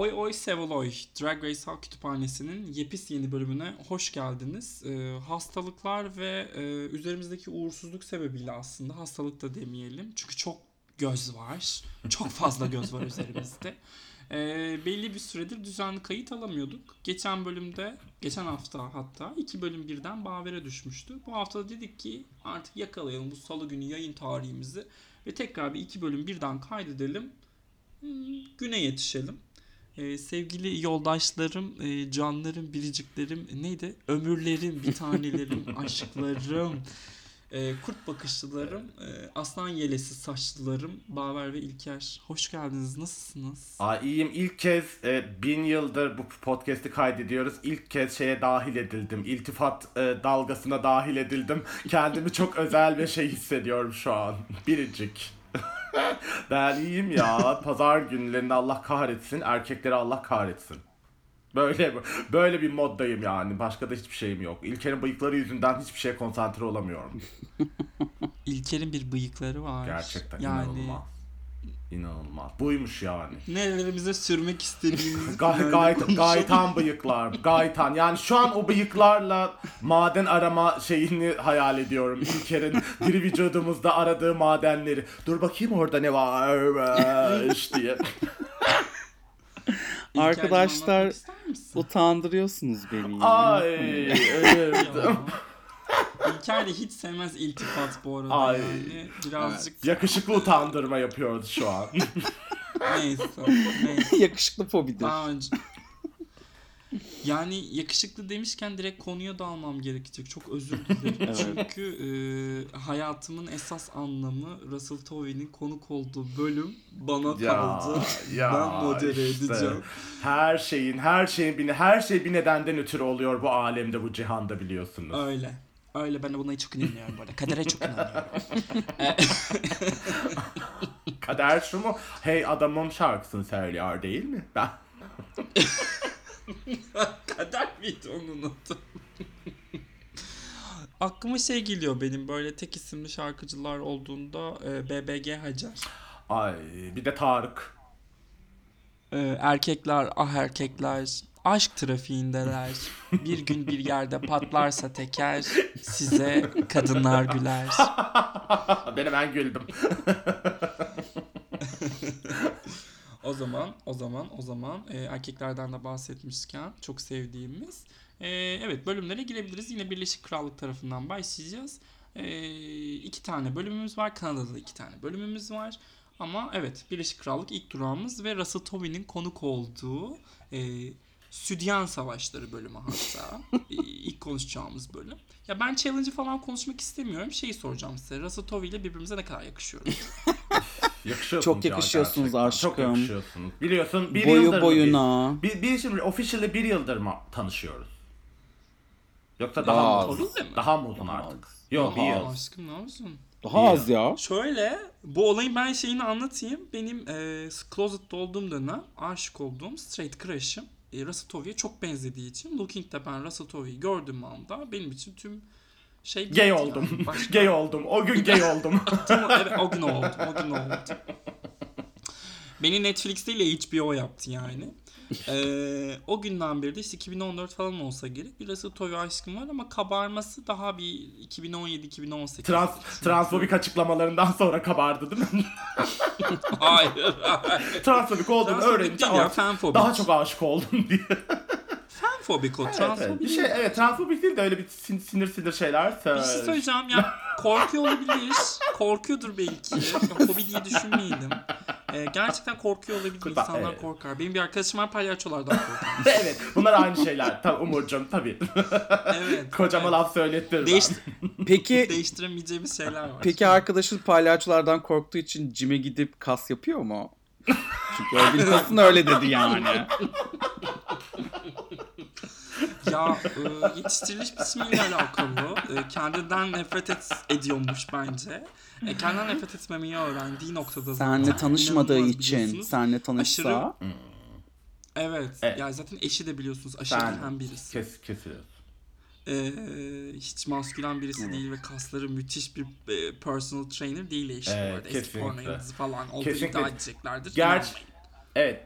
Oy Oy Seviloy Drag Race Halk Kütüphanesi'nin yepis yeni bölümüne hoş geldiniz. Ee, hastalıklar ve e, üzerimizdeki uğursuzluk sebebiyle aslında hastalık da demeyelim. Çünkü çok göz var. Çok fazla göz var üzerimizde. Ee, belli bir süredir düzenli kayıt alamıyorduk. Geçen bölümde, geçen hafta hatta iki bölüm birden Baver'e düşmüştü. Bu hafta da dedik ki artık yakalayalım bu salı günü yayın tarihimizi ve tekrar bir iki bölüm birden kaydedelim. Hmm, güne yetişelim. Ee, sevgili yoldaşlarım, e, canlarım, biriciklerim, neydi? Ömürlerim, bir tanelerim, aşklarım, e, kurt bakışlılarım, e, aslan yelesi saçlılarım, Baver ve İlker. Hoş geldiniz, nasılsınız? Aa, iyiyim. İlk kez e, bin yıldır bu podcast'i kaydediyoruz. İlk kez şeye dahil edildim. İltifat e, dalgasına dahil edildim. Kendimi çok özel bir şey hissediyorum şu an. Biricik. ben iyiyim ya. Pazar günlerinde Allah kahretsin. Erkekleri Allah kahretsin. Böyle böyle bir moddayım yani. Başka da hiçbir şeyim yok. İlker'in bıyıkları yüzünden hiçbir şeye konsantre olamıyorum. İlker'in bir bıyıkları var. Gerçekten yani... inanılmaz. İnanılmaz. Buymuş yani. Nelerimize sürmek istediğimiz. Gay, gay, gaytan bıyıklar. Gaytan. Yani şu an o bıyıklarla maden arama şeyini hayal ediyorum. İlker'in bir vücudumuzda aradığı madenleri. Dur bakayım orada ne varmış diye. Arkadaşlar utandırıyorsunuz beni. Ay evet. De hiç sevmez iltifat bu arada Ay. yani. Birazcık Yakışıklı utandırma yapıyoruz şu an. neyse. neyse. Yakışıklı fobidir. Daha önce... Yani yakışıklı demişken direkt konuya dalmam gerekecek. Çok özür dilerim. Evet. Çünkü e, hayatımın esas anlamı Russell Tovey'nin konuk olduğu bölüm bana kaldı. ben modere işte. edeceğim. Her şeyin, her şeyin bir, her şey bir nedenden ötürü oluyor bu alemde, bu cihanda biliyorsunuz. Öyle. Öyle ben de buna çok inanıyorum bu arada. Kadere çok inanıyorum. Kader şu mu? Hey adamım şarkısını söylüyor değil mi? Ben Kader miydi onu unuttum. Aklıma şey geliyor benim böyle tek isimli şarkıcılar olduğunda e, BBG Hacer. Ay bir de Tarık. E, erkekler ah erkekler aşk trafiğindeler. Bir gün bir yerde patlarsa teker size kadınlar güler. Benim ben güldüm. O zaman, o zaman, o zaman e, erkeklerden de bahsetmişken çok sevdiğimiz. E, evet bölümlere girebiliriz. Yine Birleşik Krallık tarafından başlayacağız. E, iki tane bölümümüz var. Kanada'da iki tane bölümümüz var. Ama evet Birleşik Krallık ilk durağımız ve Russell Tovey'nin konuk olduğu e, Südyan Savaşları bölümü hatta. E, ilk konuşacağımız bölüm. Ya ben challenge'ı falan konuşmak istemiyorum. Şeyi soracağım size. Tovey ile birbirimize ne kadar yakışıyoruz? Yakışıyorsunuz Çok ya yakışıyorsunuz gerçekten. Çok aşkım. yakışıyorsunuz. Biliyorsun bir Boyu yıldır mı boyuna. Biz, biz, biz şimdi officially bir yıldır mı tanışıyoruz? Yoksa daha Daha mı uzun? Daha mı uzun artık? Yok bir yıl. Aşkım ne yapıyorsun? Daha az ya. Şöyle bu olayın ben şeyini anlatayım. Benim e, closet'ta olduğum dönem aşık olduğum straight crush'ım e, Russell Tovey'e çok benzediği için Looking'de ben Russell Tovey'i gördüğüm anda benim için tüm şey Gay yani. oldum. Başka- gay oldum. O gün gay oldum. Evet, o gün oldu. O gün oldu. Beni Netflix değil de HBO yaptı yani. Ee, o günden beri de işte 2014 falan olsa gerek bir Tovey aşkım var ama kabarması daha bir 2017-2018. Trans, transfobik açıklamalarından sonra kabardı değil mi? Hayır. hayır. transfobik olduğunu Transfobik öğrenince değil ya, daha çok aşık oldum diye. Fanfobik o. evet, Transfobik evet. Bir şey evet transfobik değil de öyle bir sin- sinir sinir şeyler. Bir şey söyleyeceğim ya korkuyor olabilir. Korkuyordur belki. Fobi diye düşünmeyelim. Ee, gerçekten korkuyor olabilir. Kurban, İnsanlar evet. korkar. Benim bir arkadaşım var palyaçolardan korkar. evet bunlar aynı şeyler. Tabii Umurcuğum tabii. Evet. Kocama evet. laf söylettirme. Değiş, Peki değiştiremeyeceğimiz şeyler var. peki arkadaşın palyaçolardan korktuğu için cime gidip kas yapıyor mu? Çünkü o biliyorsun öyle dedi yani. Ya e, yetiştiriliş biçimiyle alakalı e, kendinden nefret et, ediyormuş bence. E, kendinden nefret etmemeyi öğrendiği noktada zaten Senle tanışmadığı inanılmaz için biliyorsunuz. senle tanışsa Evet. Evet. Ya zaten eşi de biliyorsunuz aşırı fen birisi. kes kesiyoruz. Ee, hiç maskülen birisi Evet. değil ve kasları müthiş bir e, personal trainer değil eşi Evet, bu arada. Eski porno yıldızı falan olduğu Kesinlikle. iddia edeceklerdir. Gerçi evet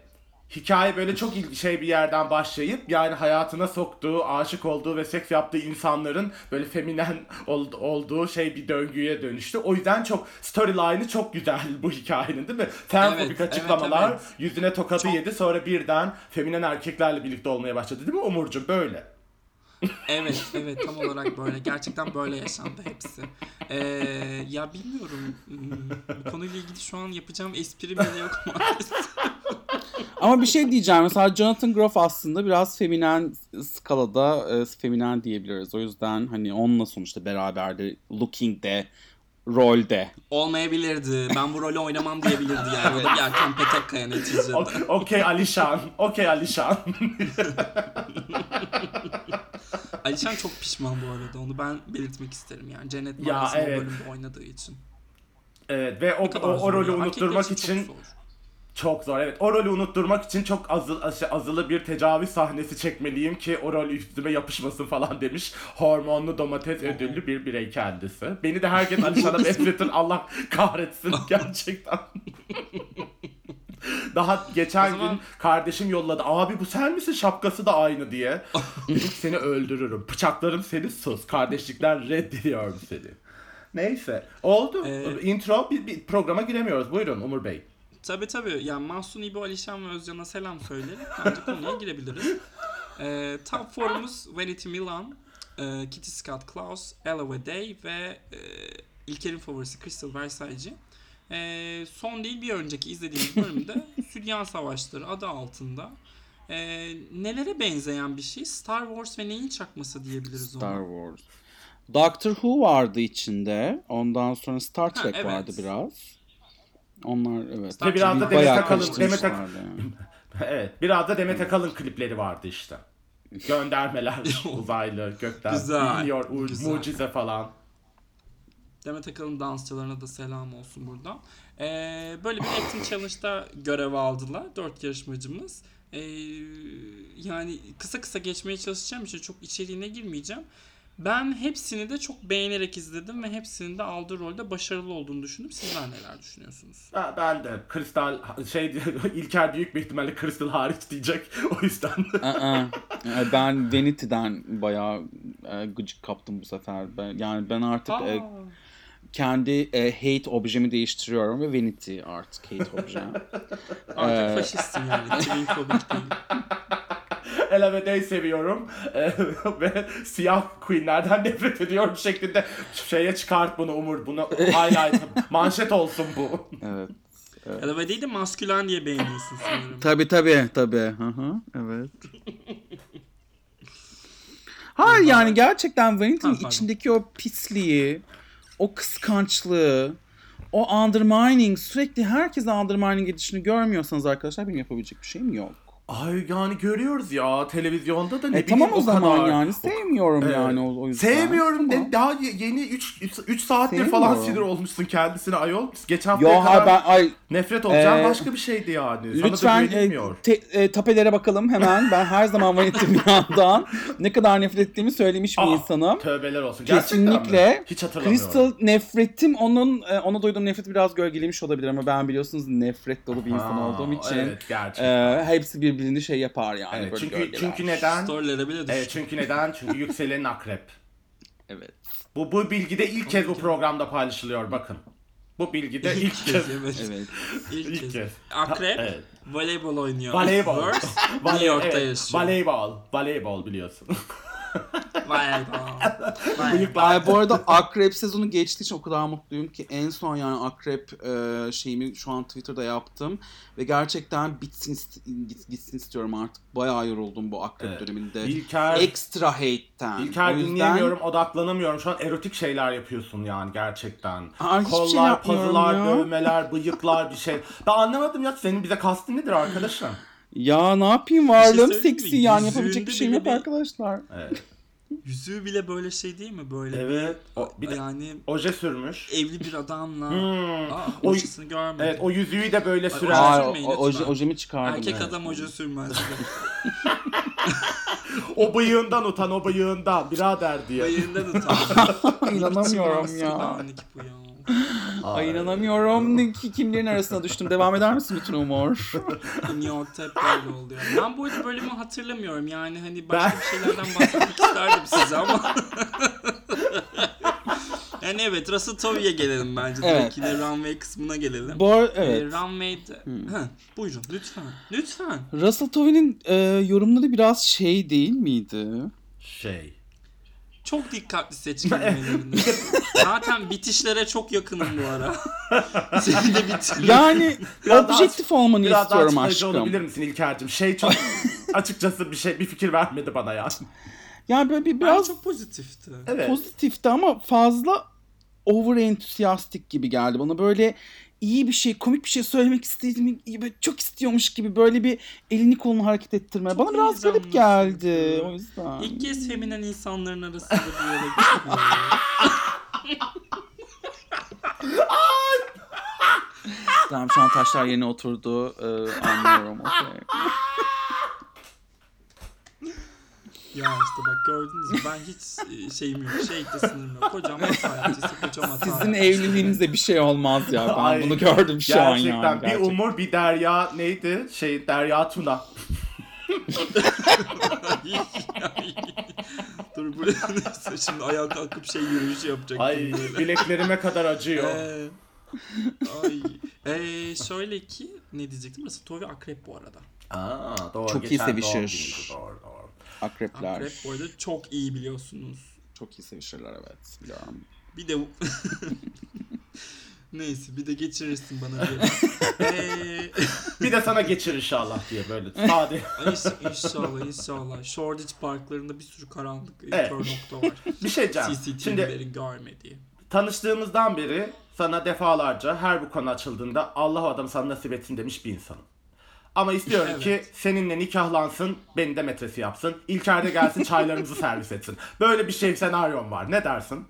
hikaye böyle çok şey bir yerden başlayıp yani hayatına soktuğu, aşık olduğu ve seks yaptığı insanların böyle feminen ol- olduğu şey bir döngüye dönüştü. O yüzden çok storyline'ı çok güzel bu hikayenin değil mi? Termofobik Evet, evet, açıklamalar evet. yüzüne tokadı Çok- yedi sonra birden feminen erkeklerle birlikte olmaya başladı değil mi Umurcuğum böyle? Evet, evet tam olarak böyle. Gerçekten böyle yaşandı hepsi. Ee, ya bilmiyorum. Bu konuyla ilgili şu an yapacağım espri bile yok. Ama bir şey diyeceğim. Mesela Jonathan Groff aslında biraz feminen skalada e, feminen diyebiliriz. O yüzden hani onunla sonuçta beraberdi. Looking'de, rolde. Olmayabilirdi. Ben bu rolü oynamam diyebilirdi yani. O da bir Erkan Petekkaya neticede. O- Okey Alişan. Okey Alişan. Alişan çok pişman bu arada. Onu ben belirtmek isterim yani. Cennet Ya, evet. o bölümde oynadığı için. evet ve o, o, o rolü unutturmak için çok zor. Evet. O rolü unutturmak için çok azı, şey, azılı bir tecavüz sahnesi çekmeliyim ki o rol üstüme yapışmasın falan demiş. Hormonlu domates ödüllü bir birey kendisi. Beni de herkes Alişan'a benzetin Allah kahretsin gerçekten. Daha geçen zaman- gün kardeşim yolladı. Abi bu sen misin şapkası da aynı diye. Dedim seni öldürürüm. Bıçaklarım seni sus. Kardeşlikten reddediyorum seni. Neyse. Oldu. Ee, Intro bir, bir programa giremiyoruz. Buyurun Umur Bey. Tabii tabii. Yani Mahsun İbo, Alişan ve Özcan'a selam söyleyelim. Bence konuya girebiliriz. Ee, top forumuz Vanity Milan, e, Kitty Scott Klaus, Ella Day ve e, İlker'in favorisi Crystal Versailles. E, son değil bir önceki izlediğimiz bölümde Sülyan Savaşları adı altında e, nelere benzeyen bir şey? Star Wars ve neyin çakması diyebiliriz ona. Star Wars. Doctor Who vardı içinde. Ondan sonra Star Trek evet. vardı biraz. Onlar evet. Ve biraz da Demet Akalın- Demet Ak- yani. Evet. Biraz da Demet Akalın klipleri vardı işte. Göndermeler, uzaylı, gökten Güzel, iniyor, u- güzel. mucize falan. Demet Akalın dansçılarına da selam olsun buradan. Ee, böyle bir acting challenge'da görev aldılar dört yarışmacımız. Ee, yani kısa kısa geçmeye çalışacağım için çok içeriğine girmeyeceğim. Ben hepsini de çok beğenerek izledim ve hepsinin de aldığı rolde başarılı olduğunu düşündüm. Sizler neler düşünüyorsunuz? Ha, ben de Kristal şey İlker büyük bir ihtimalle Kristal hariç diyecek. O yüzden Aa, e, ben Vanity'den bayağı e, gıcık kaptım bu sefer. Ben, yani ben artık e, Aa, kendi e, hate objemi değiştiriyorum ve Vanity artık hate objem. artık Ee, faşistsin yani. Değil. Ella ve Day seviyorum. Ee, ve siyah queenlerden nefret ediyorum şeklinde şeye çıkart bunu Umur. Bunu highlight, manşet olsun bu. evet. Ya da değil de maskülen diye beğeniyorsun sanırım. Tabii tabii tabii. Hı hı, evet. Hayır yani gerçekten Vanity'nin içindeki o pisliği, o kıskançlığı, o undermining, sürekli herkese undermining edişini görmüyorsanız arkadaşlar benim yapabilecek bir şeyim yok. Ay yani görüyoruz ya televizyonda da ne E tamam o bileyim zaman kadar. yani sevmiyorum Evet. yani o, o yüzden. Sevmiyorum Tamam. de daha ye- yeni 3 3 saattir falan sinir olmuşsun kendisine ayol. Geçen Yo haftaya hayır kadar ben ay nefret olacağım Ee, başka bir şeydi yani. Sana lütfen e, te- e, tapelere bakalım hemen. Ben her zaman Vanity Milan'dan ne kadar nefret ettiğimi söylemiş bir Ah, insanım. Tövbeler olsun. Gerçekten mi? Kesinlikle. Hiç hatırlamıyorum. Crystal nefretim onun e, ona duyduğum nefreti biraz gölgelemiş olabilir ama ben biliyorsunuz nefret dolu bir insan olduğum için Evet gerçekten. e, hepsi birbirini şey yapar yani evet, böyle çünkü gölgeler. çünkü neden? Storylere bile düştü. Evet çünkü neden? Çünkü yükselenin akrep. Evet. Bu bu bilgi de ilk kez bu programda paylaşılıyor bakın. Bu bilgi de ilk kez. evet. Evet. İlk, İlk kez. kez. Akrep Evet. voleybol oynuyor. Voleybol. Verse, Voley- New York'ta evet, yaşıyor. Voleybol. Voleybol biliyorsun. Voleybol. Bıyıklar. Ay, bu arada Akrep sezonu geçtiği için o kadar mutluyum ki en son yani Akrep e, şeyimi şu an Twitter'da yaptım ve gerçekten bitsin ist- git- gitsin istiyorum artık. Bayağı yoruldum bu Akrep Evet. döneminde. İlker, Ekstra hate'ten. İlker O yüzden- dinleyemiyorum, odaklanamıyorum. Şu an erotik şeyler yapıyorsun yani gerçekten. Aa, hiçbir şey Kollar, yapmıyorum pazılar, ya. dövmeler, bıyıklar bir şey. Ben anlamadım ya senin bize kastın nedir arkadaşım? Ya ne yapayım varlığım şey söyleyeyim mi? seksi yani yapabilecek Yüzüğünde bir şeyim yok bir- arkadaşlar. Evet. Yüzüğü bile böyle şey değil mi? Böyle evet. O, bir de yani oje sürmüş. evli bir adamla Hmm. Aa, O- hocasını görmedim. Evet o yüzüğü de böyle süren. Ay, Aa, sürmeyin o, oje, lütfen. ojemi çıkardım. Erkek evet. adam hoca sürmez. O bıyığından utan o bıyığından birader diye. Bayığından utandım. İnanamıyorum ya. Ay inanamıyorum. Ki kimlerin arasına düştüm. Devam eder misin bütün umur? New York'ta hep böyle oluyor. Ben bu arada bölümü hatırlamıyorum. Yani hani başka bir şeylerden bahsetmek isterdim size ama. yani evet Russell Tovey'e gelelim bence. Evet. Direkt yine runway kısmına gelelim. Bu ar- Ee, evet. runway'de... Ha, buyurun lütfen. Lütfen. Russell Tovey'nin e, yorumları biraz şey değil miydi? Şey. Çok dikkatli seç kelimelerini. Zaten bitişlere çok yakınım bu ara. Seni de bitir. Yani Biraz daha- objektif olmanı Biraz daha istiyorum açıklayıcı aşkım. olabilir misin İlker'cim? Şey çok açıkçası bir şey bir fikir vermedi bana ya. Yani böyle bir Biraz biraz çok pozitifti. Evet. pozitifti ama fazla over enthusiastic gibi geldi bana. Böyle iyi bir şey, komik bir şey söylemek istediğimi çok istiyormuş gibi böyle bir elini kolunu hareket ettirme. Çok bana biraz garip geldi. O yüzden. İlk kez feminen insanların arasında bir yere gidiyor. Tamam şu an taşlar yerine oturdu. Ee, anlıyorum. Okey. Ya işte bak gördünüz mü ben hiç e, şeyim yok. Şeyde sınırım yok. Kocam hata kocam hata Sizin yaptı. evliliğinize bir şey olmaz ya. Ben Ay, bunu gördüm şu an Gerçekten yani. bir Gerçekten. umur bir derya neydi? Şey derya tuna. Dur buraya neyse şimdi ayağa kalkıp şey yürüyüşü yapacaktım Ay böyle. bileklerime kadar acıyor. Ee, ay. Ee, şöyle ki ne diyecektim? Burası Tovi Akrep bu arada. Aa, doğru. Çok iyi Geçen doğum sevişir. günüydü, Doğru doğru. Akrepler. Akrep bu arada çok iyi biliyorsunuz. Çok iyi sevişirler evet. Biliyorum. Bir de Neyse bir de geçirirsin bana diye. Ee, Bir de sana geçir inşallah diye böyle sade. inşallah inşallah. Shoreditch parklarında bir sürü karanlık Evet. kör nokta var. bir şey. Şimdi CCTV'lerin görmediği. tanıştığımızdan beri sana defalarca her bu konu açıldığında Allah o adam sana nasip etsin demiş bir insanım. Ama istiyorum Evet. ki seninle nikahlansın, beni de metresi yapsın. İlker de gelsin çaylarımızı servis etsin. Böyle bir şey senaryon var. Ne dersin?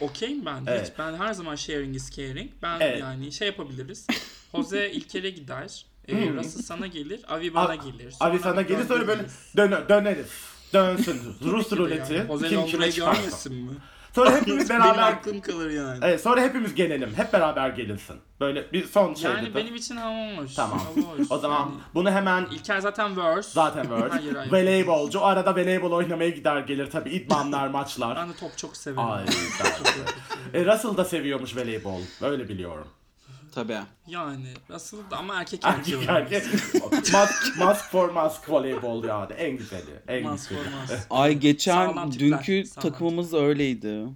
Okeyim ben. Evet. Hiç, ben her zaman sharing is caring. Ben Evet. yani şey yapabiliriz. Jose İlker'e gider. E, Russell sana gelir. Avi bana A- gelir. Abi sana gelir sonra böyle dön döneriz. Dönsün. Rus ruleti. Yani. Jose Kim kime çıkarsa. görmesin mi? Sonra hepimiz Benim beraber aklım kalır yani. Evet, sonra hepimiz gelelim. Hep beraber gelinsin. Böyle bir son şey. Yani benim için hava hoş. Tamam. Hava hoş. O zaman Yani bunu hemen İlker zaten verse. zaten. Hayır, hayır. Voleybolcu. Arada voleybol oynamaya gider gelir tabii. İdmanlar, maçlar. Ben de top çok severim. Ay, çok severim. E, Russell da seviyormuş voleybol. Öyle biliyorum. Tabii. Yani Russell da ama erkek Erkek erkeği erkek. mask, mask for mask voleybol yani. En güzeli. En Mas güzeli. formas. Ay geçen Sağlam tipler, dünkü sağlam takımımız öyleydi.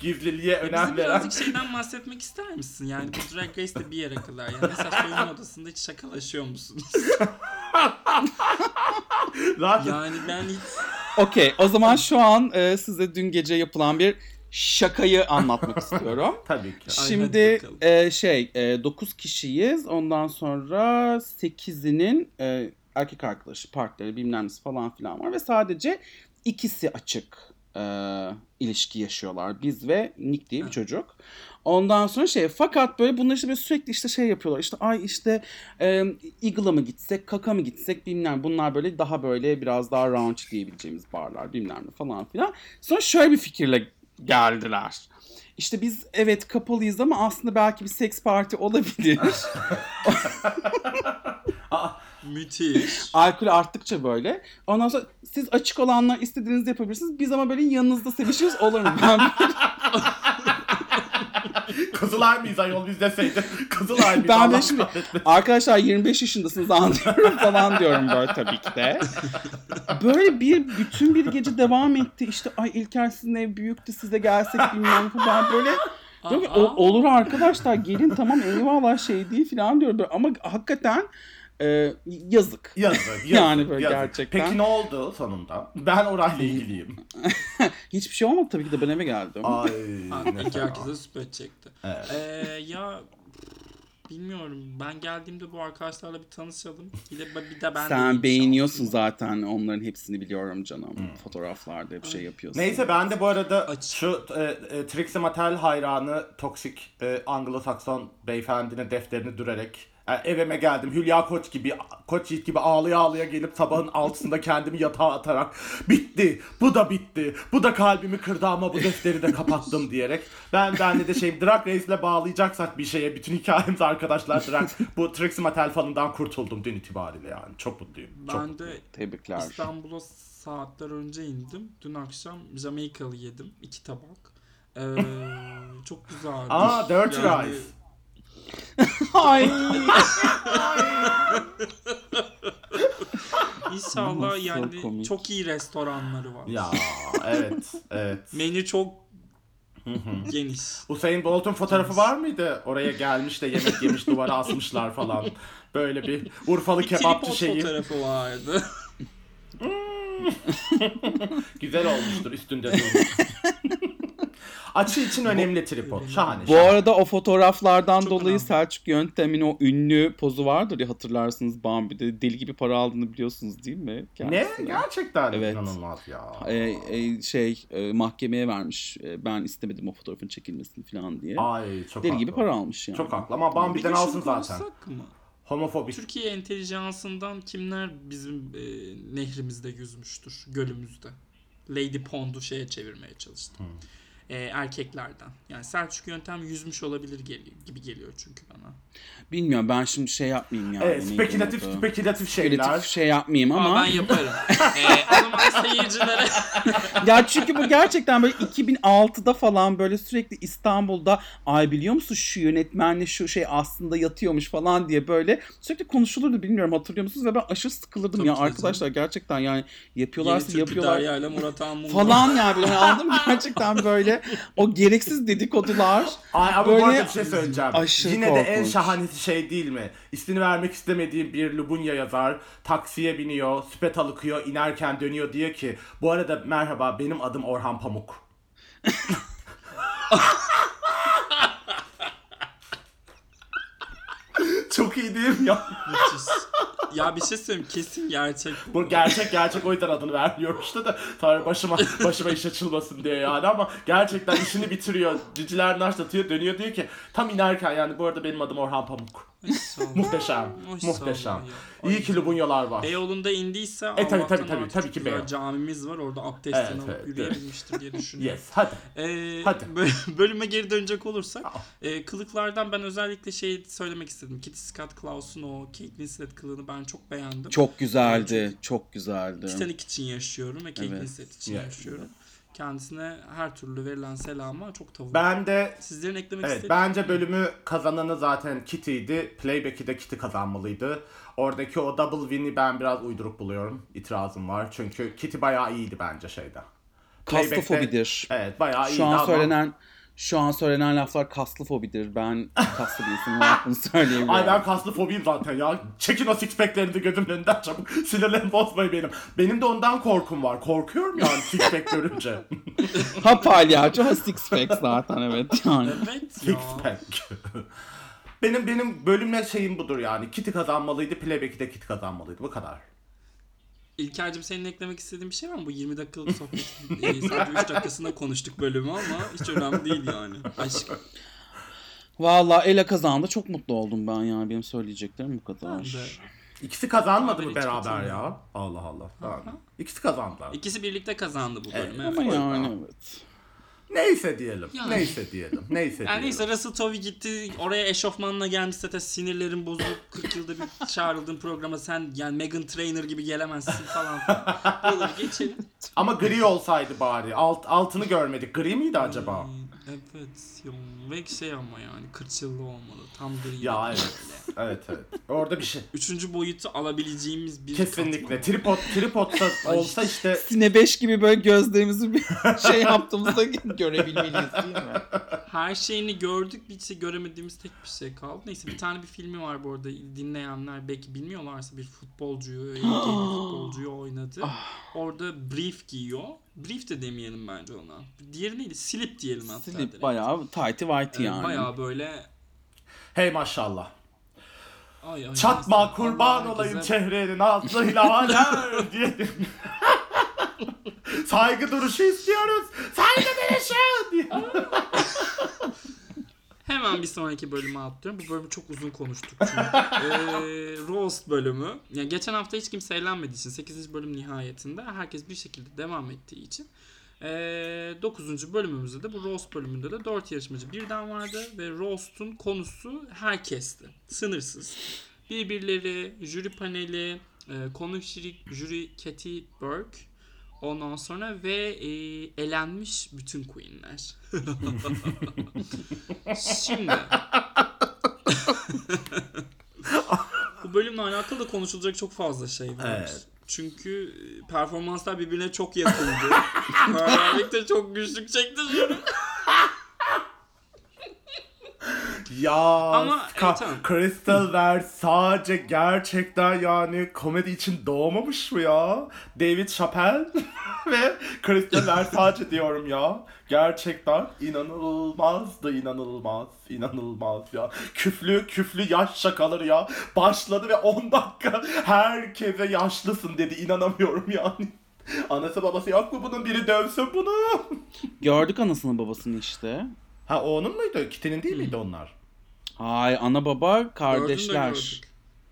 Gizliliğe Bize önem veren. birazcık şeyden bahsetmek ister misin? Yani bu Drag Race'de bir yere kadar. Yani mesela soyunma odasında hiç şakalaşıyor musunuz? Zaten Yani ben hiç... Okey o zaman şu an e, size dün gece yapılan bir şakayı anlatmak istiyorum. tabii ki. Şimdi e, şey 9 kişiyiz. Ondan sonra 8'inin e, erkek arkadaşı, partneri bilmem nesi falan filan var. Ve sadece ikisi açık e, ilişki yaşıyorlar. Biz ve Nick diye bir çocuk. Ondan sonra şey fakat böyle bunlar işte böyle sürekli işte şey yapıyorlar. İşte ay işte e, Eagle'a mı gitsek, Kaka mı gitsek bilmem. Bunlar böyle daha böyle biraz daha round diyebileceğimiz barlar bilmem ne falan filan. Sonra şöyle bir fikirle geldiler. İşte biz evet kapalıyız ama aslında belki bir seks parti olabilir. Müthiş. Alkol arttıkça böyle. Ondan sonra siz açık olanlar istediğinizi yapabilirsiniz. Biz ama böyle yanınızda sevişiyoruz olur mu? Ben Kızılay mıyız ayol biz deseydi. Kızılay mıyız Ben Allah şimdi kahretmesin. arkadaşlar 25 yaşındasınız anlıyorum falan diyorum böyle tabii ki de. Böyle bir bütün bir gece devam etti. İşte ay İlker sizin ev büyüktü size gelsek bilmem falan böyle. Diyorum ki, Aa. "O- olur arkadaşlar gelin tamam eyvallah şey değil falan diyorum. Böyle Ama hakikaten e, yazık. Yazık, yazık, Yani böyle yazık. gerçekten. Peki ne oldu sonunda? Ben orayla ilgiliyim. Hiçbir şey olmadı tabii ki de ben eve geldim. Ay İki herkese süper çekti. Evet. Ee, ya bilmiyorum. Ben geldiğimde bu arkadaşlarla bir tanışalım. Bir de, bir de ben de Sen bir beğeniyorsun şansım. zaten onların hepsini biliyorum canım. Fotoğraflarda hep şey yapıyorsun. Neyse ben de bu arada Aç. şu e, e, Trixie Mattel hayranı toksik e, Anglo-Sakson beyefendinin defterini dürerek Yani evime geldim Hülya Koç gibi Koç Yiğit gibi ağlaya ağlaya gelip sabahın altısında kendimi yatağa atarak bitti bu da bitti bu da kalbimi kırdı ama bu defteri de kapattım diyerek ben ben de şey Drag Race'le bağlayacaksak bir şeye bütün hikayemiz arkadaşlar Drag bu Trixie Mattel fanından kurtuldum dün itibariyle yani çok mutluyum. Çok Ben de Tebrikler. İstanbul'a saatler önce indim. Dün akşam Jamaikalı yedim. iki tabak. Ee, çok güzeldi. Aa Dirty Yani- Rice. Ay. İnşallah Nasıl yani komik. çok iyi restoranları var. Ya evet evet. Menü çok geniş. Usain Bolt'un fotoğrafı var mıydı? Oraya gelmiş de yemek yemiş duvara asmışlar falan. Böyle bir Urfalı Bir kebapçı şeyi. fotoğrafı vardı. Güzel olmuştur üstünde durmuş. Açı için önemli tripod. Şahane. Bu şahane. arada o fotoğraflardan Çok dolayı önemli. Selçuk Yöntem'in o ünlü pozu vardır ya hatırlarsınız Bambi'de. Deli gibi para aldığını biliyorsunuz değil mi? Ne? kendisine? Gerçekten Evet. inanılmaz ya. E, e, şey e, mahkemeye vermiş. E, ben istemedim o fotoğrafın çekilmesini falan diye. Ay çok Deli haklı. gibi para almış yani. Çok haklı ama Bambi'den alsın zaten. mı? Homofobik. Türkiye entelijansından kimler bizim e, nehrimizde yüzmüştür, gölümüzde? Lady Pond'u şeye çevirmeye çalıştım. E, erkeklerden. Yani Selçuk Yöntem yüzmüş olabilir geliyor, gibi geliyor çünkü bana. Bilmiyorum ben şimdi şey yapmayayım yani. Evet, spekülatif spekülatif şeyler. Spekülatif şey yapmayayım Ama, ama. ben yaparım. e, o zaman seyircilere ya çünkü bu gerçekten böyle 2006'da falan böyle sürekli İstanbul'da ay biliyor musun şu yönetmenle şu şey aslında yatıyormuş falan diye böyle sürekli konuşulurdu bilmiyorum hatırlıyor musunuz ve ben aşırı sıkılırdım Tabii ya ki arkadaşlar gerçekten yani Yeni yapıyorlarsa Türkü yapıyorlar Derya ile Murat falan yani böyle anladın mı gerçekten böyle o gereksiz dedikodular Ay ama Böyle bu arada bir şey söyleyeceğim. aşırı Yine de en korkunç. şahanesi şey değil mi? İsmini vermek istemediğim bir Lubunya yazar. Taksiye biniyor, süpet alıkıyor, inerken dönüyor diyor ki bu arada merhaba benim adım Orhan Pamuk. Çok iyi değil mi ya? Ya bir şey söyleyeyim kesin gerçek bu. Gerçek gerçek o yüzden adını vermiyorum işte de Tanrı başıma başıma iş açılmasın diye yani ama gerçekten işini bitiriyor. Ciciler naşlatıyor dönüyor diyor ki tam inerken yani bu arada benim adım Orhan Pamuk. Muhteşem. Muhteşem. İyi ki Lubunyalar var. Beyoğlu'nda indiyse E, tabii, tabii, tabii, tabii ki Beyoğlu. camimiz var orada abdestini Evet, alıp evet, evet. yürüyebilmiştir diye düşünüyorum. Yes hadi. Ee, Hadi. bö- bölüme geri dönecek olursak e, kılıklardan ben özellikle şey söylemek istedim. Kitty Scott Claus'un o Kate Winslet kılığını ben çok beğendim. çok güzeldi çok güzeldi Titanic için yaşıyorum ve Kate Evet. Winslet için Yeah. yaşıyorum. Kendisine her türlü verilen selama çok tavuk. Ben de Sizlerin eklemek evet istediğiniz bence bölümü kazananı zaten Kitty'ydi. Playback'i de Kitty kazanmalıydı. Oradaki o double win'i ben biraz uyduruk buluyorum. İtirazım var. Çünkü Kitty bayağı iyiydi bence şeyde. Playback'te- kastıfobidir Evet bayağı iyiydi şu an ama söylenen şu an söylenen laflar kaslı fobidir. Ben kaslı bir olarak bunu söyleyebilirim. Ay ben kaslı fobiyim zaten ya. Çekin o six pack'lerini gözümün önünden çabuk. Sinirlerimi bozmayın benim. Benim de ondan korkum var. Korkuyorum yani six pack görünce. Ha palyaço ha six pack zaten evet yani. Evet six ya. pack. benim benim bölümle şeyim budur yani. Kitty kazanmalıydı. Playback'i de Kitty kazanmalıydı. Bu kadar. İlker'cim senin eklemek istediğin bir şey var mı? Bu 20 dakikalık sohbetin e, sadece 3 dakikasında konuştuk bölümü ama hiç önemli değil yani. Aşk. Valla Ela kazandı çok mutlu oldum ben yani benim söyleyeceklerim bu kadar. Ben de. İkisi kazanmadı mı beraber ya? Allah Allah. Tamam. İkisi kazandılar. İkisi birlikte kazandı bu Evet. bölümü. Ama Evet. yani evet. Neyse diyelim. Yani. Neyse diyelim. Neyse Yani diyelim. neyse Russell Tovey gitti oraya eşofmanla gelmiş zaten sinirlerin bozuk 40 yılda bir çağrıldığın programa sen yani Megan Trainor gibi gelemezsin falan. Buraları geçelim. Ama gri olsaydı bari. Alt, altını görmedik. Gri miydi acaba? Ee, Evet. ya. Ve şey ama yani 40 yıllı olmalı. Tam gri. Ya evet. Evet evet. Orada bir şey. Üçüncü boyutu alabileceğimiz bir Kesinlikle. katman. Tripod, tripodsa olsa işte Sine 5 gibi böyle gözlerimizi bir şey yaptığımızda görebilmeliyiz değil mi? Her şeyini gördük bir şey göremediğimiz tek bir şey kaldı. Neyse bir tane bir filmi var bu arada dinleyenler belki bilmiyorlarsa bir futbolcuyu, bir futbolcuyu oynadı. Orada brief giyiyor. Brief de demeyelim bence ona. Diğeri neydi? Slip diyelim hatta. Slip direkt. bayağı tighty whitey Ee, yani. Bayağı böyle hey maşallah. ay, ay, Çatma neyse. kurban Allah olayım herkese- çehrenin altıyla hala diye. Saygı duruşu istiyoruz. Saygı duruşu diye. Hemen bir sonraki bölüme atlıyorum. Bu bölümü çok uzun konuştuk çünkü. Ee, Roast bölümü. Yani geçen hafta hiç kimse eğlenmediği için 8. bölüm nihayetinde herkes bir şekilde devam ettiği için ee, 9. bölümümüzde de bu Roast bölümünde de 4 yarışmacı birden vardı ve Roast'un konusu herkesti. Sınırsız. Birbirleri, jüri paneli, e, konu jüri, jüri Katy Burke, ondan sonra ve e, elenmiş bütün queenler. Şimdi bu bölümle alakalı da konuşulacak çok fazla şey var. Evet. Çünkü e, performanslar birbirine çok yakındı. Beraberlik de çok güçlük çekti şunu. Ya Ama, evet, tamam. Crystal Ver sadece gerçekten yani komedi için doğmamış mı ya? David Chappelle ve Crystal Ver sadece diyorum ya. Gerçekten inanılmazdı inanılmaz inanılmaz ya. Küflü küflü yaş şakaları ya. Başladı ve 10 dakika herkese yaşlısın dedi inanamıyorum yani. Anası babası yok mu bunun biri dövsün bunu. Gördük anasını babasını işte. Ha o onun muydu? Kitty'nin değil miydi onlar? Ay ana baba kardeşler.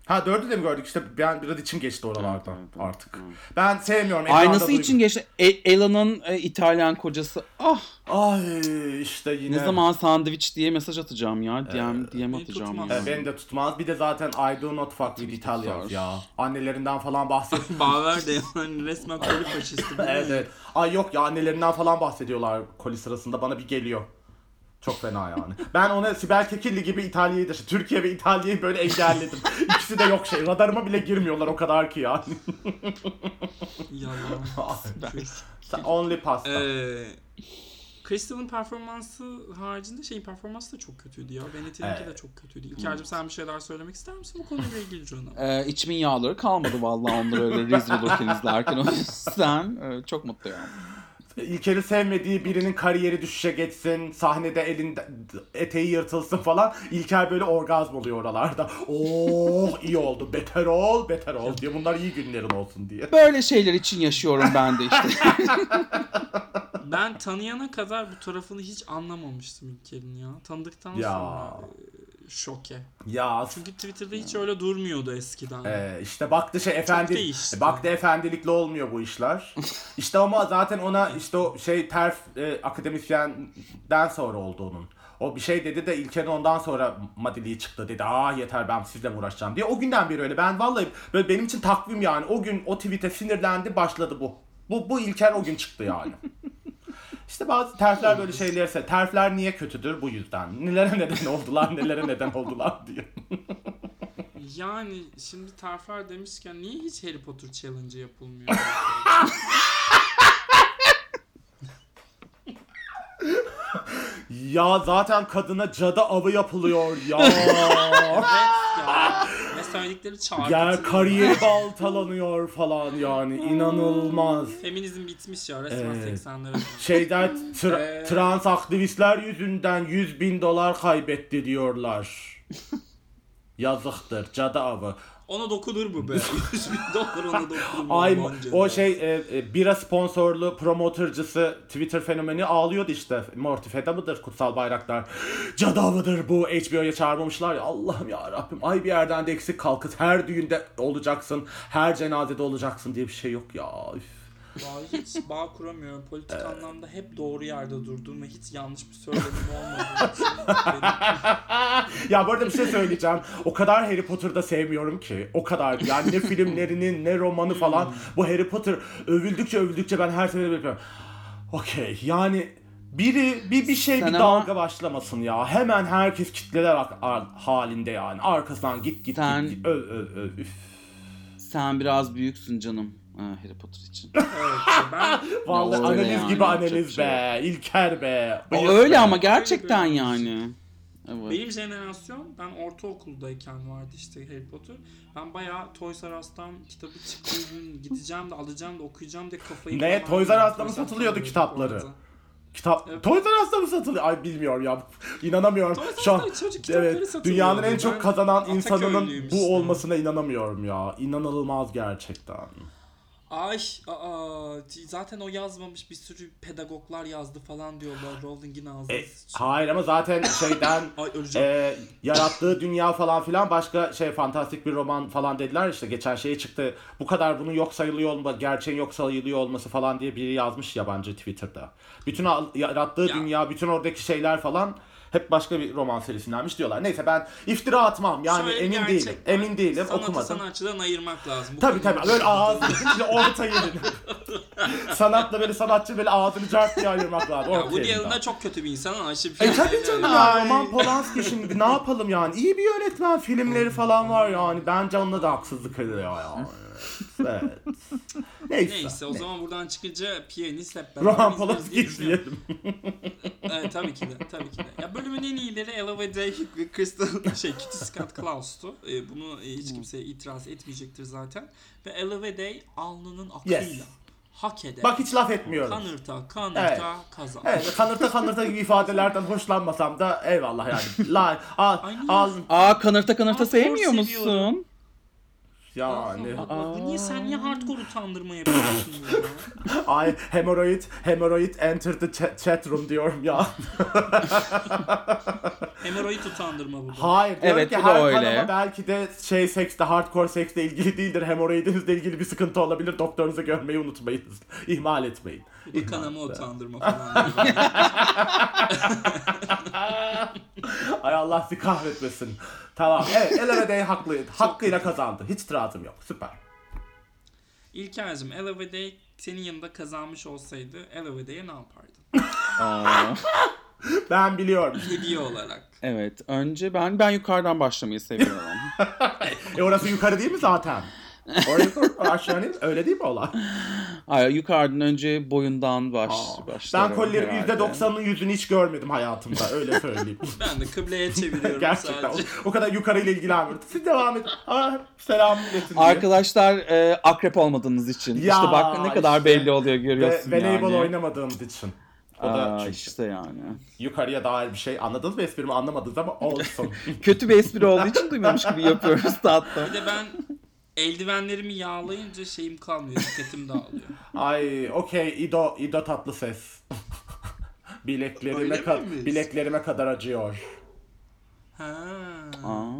Ha dördü de mi gördük? İşte ben biraz içim geçti oralardan Evet, evet, evet. artık. Ben sevmiyorum. Aynısı duydum. için geçti. E- Ela'nın e, İtalyan kocası. Ah Ay işte yine. ne zaman sandviç diye mesaj atacağım ya. DM, DM beni atacağım. ya. E, beni de tutmaz. Bir de zaten I do not fuck with Italians ya. Annelerinden falan bahsediyor. Baver de yani resmen koli faşisti. evet evet. Ay yok ya annelerinden falan bahsediyorlar koli sırasında. Bana bir geliyor. Çok fena yani. Ben ona Sibel Kekilli gibi İtalya'yı da Türkiye ve İtalya'yı böyle engelledim. İkisi de yok şey. Radarıma bile girmiyorlar o kadar ki yani. Yalan. Only pasta. Ee, Crystal'ın performansı haricinde şeyin performansı da çok kötüydü ya. Bennett'inki de Evet. çok kötüydü. İlker'cim sen bir şeyler söylemek ister misin bu konuyla ilgili Can'a? Ee, içimin yağları kalmadı vallahi onları öyle rezil olurken izlerken. O yüzden e, çok mutluyum. İlker'i sevmediği birinin kariyeri düşüşe geçsin, sahnede elinde eteği yırtılsın falan. İlker böyle orgazm oluyor oralarda. Oh iyi oldu, beter ol, beter ol diye. Bunlar iyi günlerin olsun diye. Böyle şeyler için yaşıyorum ben de işte. Ben tanıyana kadar bu tarafını hiç anlamamıştım İlker'in ya. Tanıdıktan Ya. sonra e, şoke. Ya Çünkü Twitter'da hiç öyle durmuyordu eskiden. e, işte baktı şey efendi, baktı efendilikle olmuyor bu işler. işte ama zaten ona işte o şey terf e, akademisyenden sonra oldu onun. O bir şey dedi de İlker'in ondan sonra madiliği çıktı dedi. Aa yeter ben sizle uğraşacağım diye. O günden beri öyle. Ben vallahi böyle benim için takvim yani. O gün o tweet'e sinirlendi başladı bu. Bu, bu İlker o gün çıktı yani. İşte bazı terfler böyle şeylerse terfler niye kötüdür bu yüzden. Nelere neden oldular, nelere neden oldular diye. Yani şimdi terfler demişken niye hiç Harry Potter challenge yapılmıyor? Ya zaten kadına cadı avı yapılıyor ya. evet ya. Söyledikleri çarpıtı. ya kariyeri baltalanıyor falan yani inanılmaz. Feminizm bitmiş ya resmen Evet. 80'lere. Şeyden tra- Ee? trans aktivistler yüzünden 100 bin dolar kaybetti diyorlar. Yazıktır cadı avı. Ona dokunur mu be? 100 bin dolar ona dokunur mu? Ay o şey e, e, bira sponsorlu promotörcüsü Twitter fenomeni ağlıyordu işte. Morty Feda mıdır Kutsal Bayraktar? Cadı avıdır bu HBO'ya çağırmamışlar ya. Allah'ım ya Rabbim. Ay bir yerden de eksik kalkıt. Her düğünde olacaksın. Her cenazede olacaksın diye bir şey yok ya. Üf. Vallahi hiç bağ kuramıyorum. Politik anlamda hep doğru yerde durdum ve hiç yanlış bir söylemim olmadığı için Ya bu arada bir şey söyleyeceğim. O kadar Harry Potter'da sevmiyorum ki. O kadar. Yani ne filmlerinin ne romanı falan. Bu Harry Potter övüldükçe övüldükçe ben her seferinde yapıyorum. Okey yani biri bir bir şey Sen bir ama- dalga başlamasın ya. Hemen herkes kitleler halinde yani. Arkasından git git Sen- git, git. Öv öv öv. Üf. Sen biraz büyüksün canım ha, Harry Potter için. evet, ben Vallahi öyle analiz yani, gibi yapacak analiz bir şey be. İlker be. O bıyık öyle be. ama gerçekten Öyle bir- yani. Evet. benim jenerasyon ben ortaokuldayken vardı işte Harry Potter. Ben bayağı Toys R Us'tan kitabı çıktığı gün gideceğim de alacağım da okuyacağım da kafayı Ne? falan Toys R yedim. Us'ta mı Toys R satılıyordu Us'ta kitapları? vardı. Kitap Evet. Toys R Us'ta mı satılıyor? Ay bilmiyorum ya. İnanamıyorum. Toys R Şu an Us'ta çocuk kitapları evet satılıyordu. dünyanın en çok kazanan insanının bu olmasına inanamıyorum ya. İnanılmaz gerçekten. Ay aa, zaten o yazmamış bir sürü pedagoglar yazdı falan diyorlar Rowling'in ağzına. E, hayır ama zaten şeyden Ay e, yarattığı dünya falan filan başka şey fantastik bir roman falan dediler işte geçen şey çıktı. Bu kadar bunun yok sayılıyor olması, gerçeğin yok sayılıyor olması falan diye biri yazmış yabancı Twitter'da. Bütün yarattığı Ya. dünya, bütün oradaki şeyler falan hep başka bir roman serisindenmiş diyorlar. Neyse ben iftira atmam. Yani Şöyle emin gerçek değilim. var. Emin değilim. Sanatı okumadım. sanatçıdan ayırmak lazım. Bu Tabii tabii böyle şey ağzını şimdi orta yerini. Sanatla böyle sanatçı böyle ağzını cart diye ayırmak lazım. Ya Orta Woody yerinden. Allen da çok kötü bir insan ama işte E film tabii canım ya Roman Polanski şimdi ne yapalım yani iyi bir yönetmen filmleri falan var yani bence onunla da haksızlık ediyor yani. Evet. Neyse. Neyse o zaman buradan çıkınca piyanist hep beraber Roman izleriz Polanski diye düşünüyorum. izleyelim. Evet tabii ki de tabii ki de. Ya bölümün en iyileri Ella ve Day ve Crystal şey Kitty Scott Klaus'tu. Ee, bunu e, hiç kimse itiraz etmeyecektir zaten. Ve Ella ve Day alnının akıyla Yes. hak eder. Bak hiç laf etmiyorum. kanırta kanırta Evet. kazan. Evet, kanırta kanırta gibi ifadelerden hoşlanmasam da eyvallah yani. La, al, Ay, niye? al, Aa kanırta kanırta Hardcore sevmiyor seviyorum. Yani. Aa, bu niye sen niye hardcore utandırma yapıyorsun ya? Ay hemoroid, hemoroid enter the chat, chat room diyorum ya. Hemoroid utandırma bu. Hayır diyorum Evet, ki her öyle. belki de şey sekste, hardcore seksle ilgili değildir. Hemoroidinizle ilgili bir sıkıntı olabilir. Doktorunuzu görmeyi unutmayınız. İhmal etmeyin. Da kanama utandırma falan. Ay Allah sizi kahretmesin. Tamam evet Ella Day haklıydı. Hakkıyla kazandı. Hiç itirazım yok. Süper. İlker'cim Ella ve Day senin yanında kazanmış olsaydı Ella ve Day'e ne yapardın? Aa, Ben biliyorum. Hediye olarak. evet önce ben ben yukarıdan başlamayı seviyorum. E orası yukarı değil mi zaten? Orası yukarı, aşağı değil mi? Öyle değil mi olay? Ay yukarıdan önce boyundan baş Aa, başlarım ben kollerin herhalde. %90'ının yüzünü hiç görmedim hayatımda. Öyle söyleyeyim. Ben de kıbleye çeviriyorum Gerçekten o, sadece. o kadar yukarıyla ilgilenmiyorum. Siz devam edin. Aa, selam milletin. Arkadaşlar e, akrep olmadığınız için. Ya, işte bak ne kadar işte. belli oluyor Ve görüyorsun voleybol yani. oynamadığımız için. O da Aa, işte yani. yukarıya dair bir şey. Anladınız mı esprimi anlamadınız ama olsun. Kötü bir espri olduğu için duymamış gibi yapıyoruz tatlım. Bir de ben eldivenlerimi yağlayınca şeyim kalmıyor. Dikkatim dağılıyor. Ay okey İdo, İdo tatlı ses. bileklerime, ka- bileklerime kadar acıyor. Ha. Aa.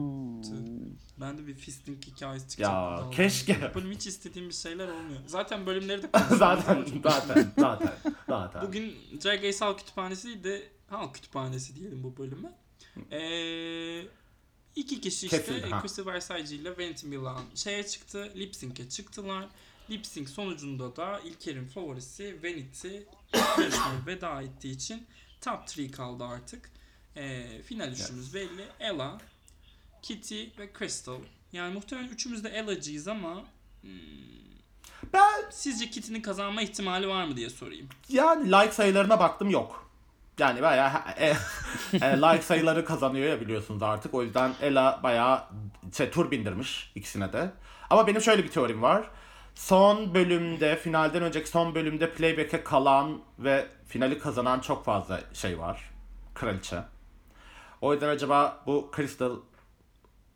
Ben de bir fisting hikayesi çıkacak. Ya, Vallahi. keşke. Benim hiç istediğim bir şeyler olmuyor. Zaten bölümleri de zaten, zaten, zaten, zaten. Bugün Drag Race Halk Kütüphanesi değil de Halk Kütüphanesi diyelim bu bölüme. Ee, iki kişi işte Kesildi, ha. Christopher Versace ile Valentin Milan şeye çıktı. Lip Sync'e çıktılar. Lip Sync sonucunda da İlker'in favorisi Vanity yarışmaya veda ettiği için top 3 kaldı artık. Ee, final üçümüz belli. Ella, Kitty ve Crystal. Yani muhtemelen üçümüz de Ella'cıyız ama hmm, Ben sizce Kitty'nin kazanma ihtimali var mı diye sorayım. yani like sayılarına baktım yok. Yani bayağı e, e, like sayıları kazanıyor ya biliyorsunuz artık. O yüzden Ela bayağı şey, tur bindirmiş ikisine de. Ama benim şöyle bir teorim var. Son bölümde, finalden önceki son bölümde playback'e kalan ve finali kazanan çok fazla şey var. Kraliçe. O yüzden acaba bu Crystal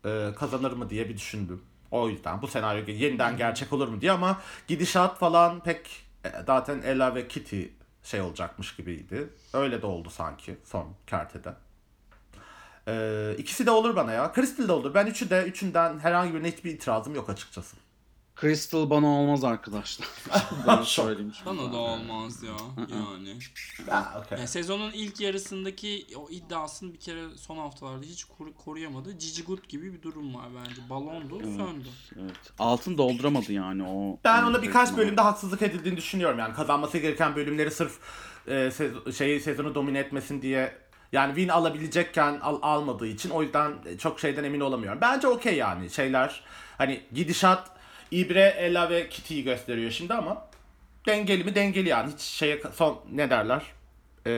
e, kazanır mı diye bir düşündüm. O yüzden bu senaryo yeniden gerçek olur mu diye ama gidişat falan pek e, zaten Ella ve Kitty şey olacakmış gibiydi. Öyle de oldu sanki son kertede. Ee, ikisi de olur bana ya. Crystal de olur. Ben üçü de üçünden herhangi birine hiçbir itirazım yok açıkçası. Crystal bana olmaz arkadaşlar. ben söyleyeyim. Bana da olmaz ya yani. Ha, okey. Yani sezonun ilk yarısındaki o iddiasını bir kere son haftalarda hiç koru- koruyamadı. Cici Good gibi bir durum var bence. Balondu, söndü. Evet. Altın dolduramadı yani o. Ben ona birkaç bölümde haksızlık edildiğini düşünüyorum. Yani kazanması gereken bölümleri sırf e, sez- şeyi sezonu domine etmesin diye yani win alabilecekken al- almadığı için o yüzden çok şeyden emin olamıyorum. Bence okey yani şeyler hani gidişat İbre, Ella ve Kitty'yi gösteriyor şimdi ama dengeli mi dengeli yani hiç şeye son ne derler e,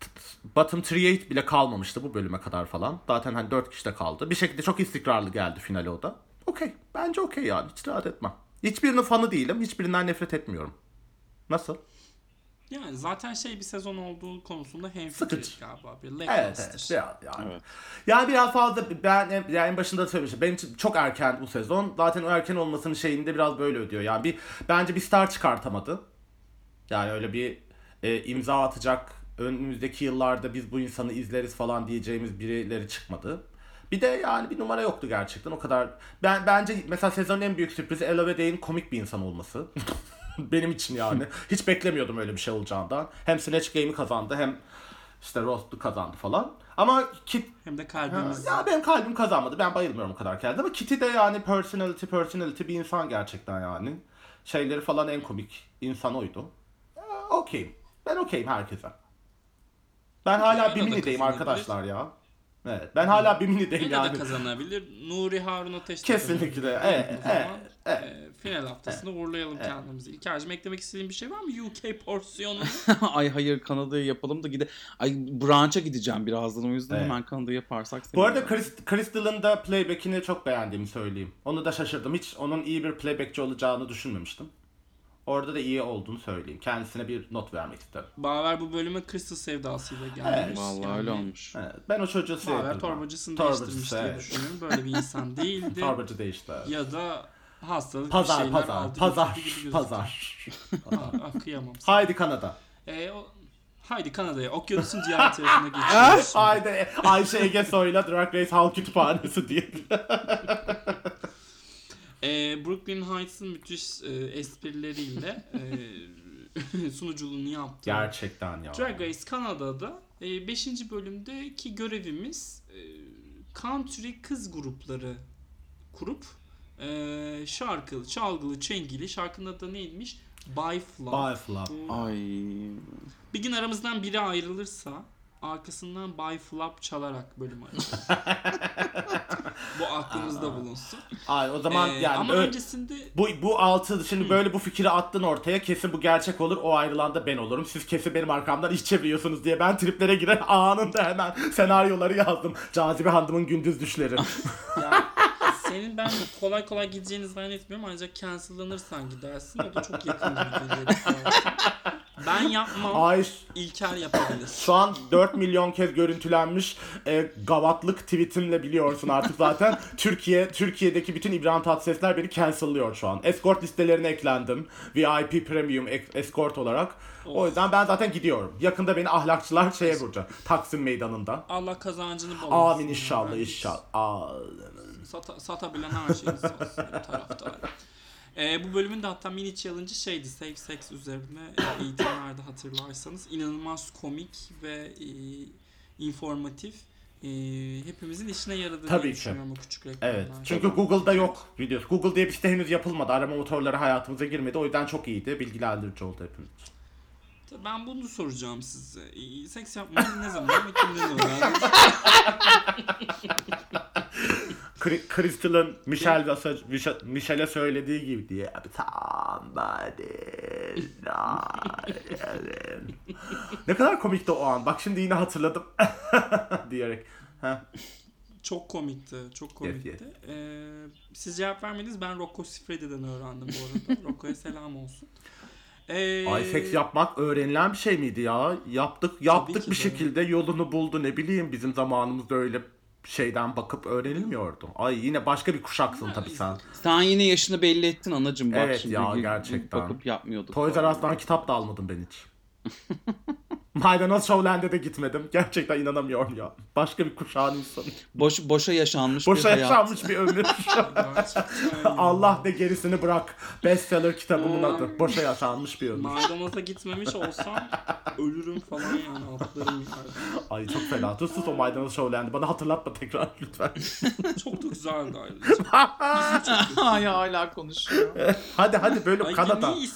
t- bottom 3 bile kalmamıştı bu bölüme kadar falan. Zaten hani 4 kişi de kaldı. Bir şekilde çok istikrarlı geldi finale o da. Okey. Bence okey yani. Hiç rahat etmem. Hiçbirinin fanı değilim. Hiçbirinden nefret etmiyorum. Nasıl? Yani zaten şey bir sezon olduğu konusunda hemfikiriz Sıkıcı. galiba. Bir Evet, evet. Biraz yani. Evet. Yani biraz fazla ben yani en başında da söylemiştim. Benim için çok erken bu sezon. Zaten o erken olmasının şeyinde biraz böyle ödüyor. Yani bir bence bir star çıkartamadı. Yani öyle bir e, imza atacak önümüzdeki yıllarda biz bu insanı izleriz falan diyeceğimiz birileri çıkmadı. Bir de yani bir numara yoktu gerçekten o kadar. Ben bence mesela sezonun en büyük sürprizi Ella komik bir insan olması. Benim için yani. Hiç beklemiyordum öyle bir şey olacağından. Hem Snatch Game'i kazandı hem işte Roast'u kazandı falan. Ama Kit Hem de Ha, kalbimiz. Ya benim kalbim kazanmadı. Ben bayılmıyorum o kadar kendi ama Kitty de yani personality personality bir insan gerçekten yani. Şeyleri falan en komik insan oydu. Okeyim. Ben okeyim herkese. Ben hala da Bimini'deyim arkadaşlar ya. Evet. Ben hala Bimini'deyim Yine yani. de kazanabilir. Nuri Harun Ateş de Kesinlikle. kazanabilir. Evet, O zaman, evet, e, final haftasında uğurlayalım kendimizi. İlker'cim eklemek istediğin bir şey var mı? UK porsiyonu. Ay hayır Kanada'ya yapalım da gide. Ay branşa gideceğim birazdan o yüzden Evet. hemen Kanada'yı yaparsak Bu arada sevinirim. Chris, Crystal'ın da playback'ini çok beğendiğimi söyleyeyim. Onu da şaşırdım. Hiç onun iyi bir playbackçi olacağını düşünmemiştim. Orada da iyi olduğunu söyleyeyim. Kendisine bir not vermek isterim. Baver bu bölüme Crystal sevdasıyla gelmiş. Vallahi Yani öyle olmuş. Evet, ben o çocuğu sevdim. Baver torbacısını Torbacısı, değiştirmiş diye evet. düşünüyorum. Böyle bir insan değildi. Torbacı değişti. ya da hastalık Pazar, bir şeyler pazar, aldı. pazar, gibi gözüküyor. pazar. Ah, ah, kıyamam sana. Haydi Kanada. E, o, haydi Kanada'ya. Okyanusun diğer tarafına geçiyoruz. Haydi Ayşe Ege Soy'la Drag Race Halk Kütüphanesi diye. E, Brooklyn Heights'ın müthiş e, esprileriyle e, sunuculuğunu yaptı. Gerçekten ya. Drag Race Kanada'da 5. bölümdeki görevimiz e, country kız grupları kurup e, şarkılı, çalgılı, çengili şarkının adı neymiş? By Flop. Bye Flop. Ay. Bir gün aramızdan biri ayrılırsa arkasından By Flop çalarak bölüm açacağız. Bu aklımızda bulunsun. Ay o zaman Ee, yani ama ö- öncesinde bu bu altı şimdi böyle bu fikri attın ortaya kesin bu gerçek olur o ayrılan da ben olurum siz kesin benim arkamdan iş çeviriyorsunuz diye ben triplere girer anında hemen senaryoları yazdım Cazibe Hanım'ın gündüz düşleri Yani senin ben kolay kolay gideceğini zannetmiyorum ancak cancellanırsan gidersin. O da çok yakın gibi geliyor. Ben yapmam. Ay İlker yapabilir. şu an 4 milyon kez görüntülenmiş e, gavatlık tweetimle biliyorsun artık zaten. Türkiye Türkiye'deki bütün İbrahim Tatlısesler beni cancel'lıyor şu an. Escort listelerine eklendim. VIP Premium ek- escort olarak. O yüzden ben zaten gidiyorum. Yakında beni ahlakçılar şeye vuracak. Taksim meydanında. Allah kazancını bol Amin inşallah inşallah. Amin. Sata, satabilen her şeyimiz olsun benim Ee, bu bölümün de hatta mini challenge'ı şeydi safe sex üzerine e, eğitimlerde hatırlarsanız inanılmaz komik ve e, informatif e, hepimizin işine yaradığını Tabii ki. düşünüyorum o küçük reklamlar. Evet. Çünkü Google'da yok videosu. Google diye bir site henüz yapılmadı. Arama motorları hayatımıza girmedi. O yüzden çok iyiydi. Bilgilendirici oldu hepimiz. Ben bunu soracağım size. E, seks yapmayı ne zaman ve kimden öğrendiniz? Crystal'ın Michelle Vasa- Michelle- Michelle'e söylediği gibi diye. Somebody Ne kadar komikti o an. Bak şimdi yine hatırladım. diyerek. Çok komikti. Çok komikti. Yes, Ee, siz cevap vermediniz. Ben Rocco Siffredi'den öğrendim bu arada. Rocco'ya selam olsun. Ee, Ay seks yapmak öğrenilen bir şey miydi ya? Yaptık yaptık bir de. şekilde yolunu buldu ne bileyim bizim zamanımızda öyle şeyden bakıp öğrenilmiyordu. Ay yine başka bir kuşaksın tabii sen. Sen yine yaşını belli ettin anacım bak Evet şimdi. ya, gerçekten. Bakıp yapmıyorduk. Toys R Us'tan kitap da almadım ben hiç. Maydanoz Showland'e de gitmedim. Gerçekten inanamıyorum ya. Başka bir kuşağın insanı. Boş, boşa yaşanmış bir Boşa hayat. yaşanmış bir ömür. Allah de gerisini bırak. Bestseller kitabımın adı. Boşa yaşanmış bir ömür. Maydanoza gitmemiş olsam ölürüm falan yani atlarım. Ay çok fena. Sus sus o Maydanoz Showland'i. Bana hatırlatma tekrar lütfen. Çok da güzeldi ayrıca. Ay hala konuşuyor. hadi hadi böyle Ay, Kanada. niye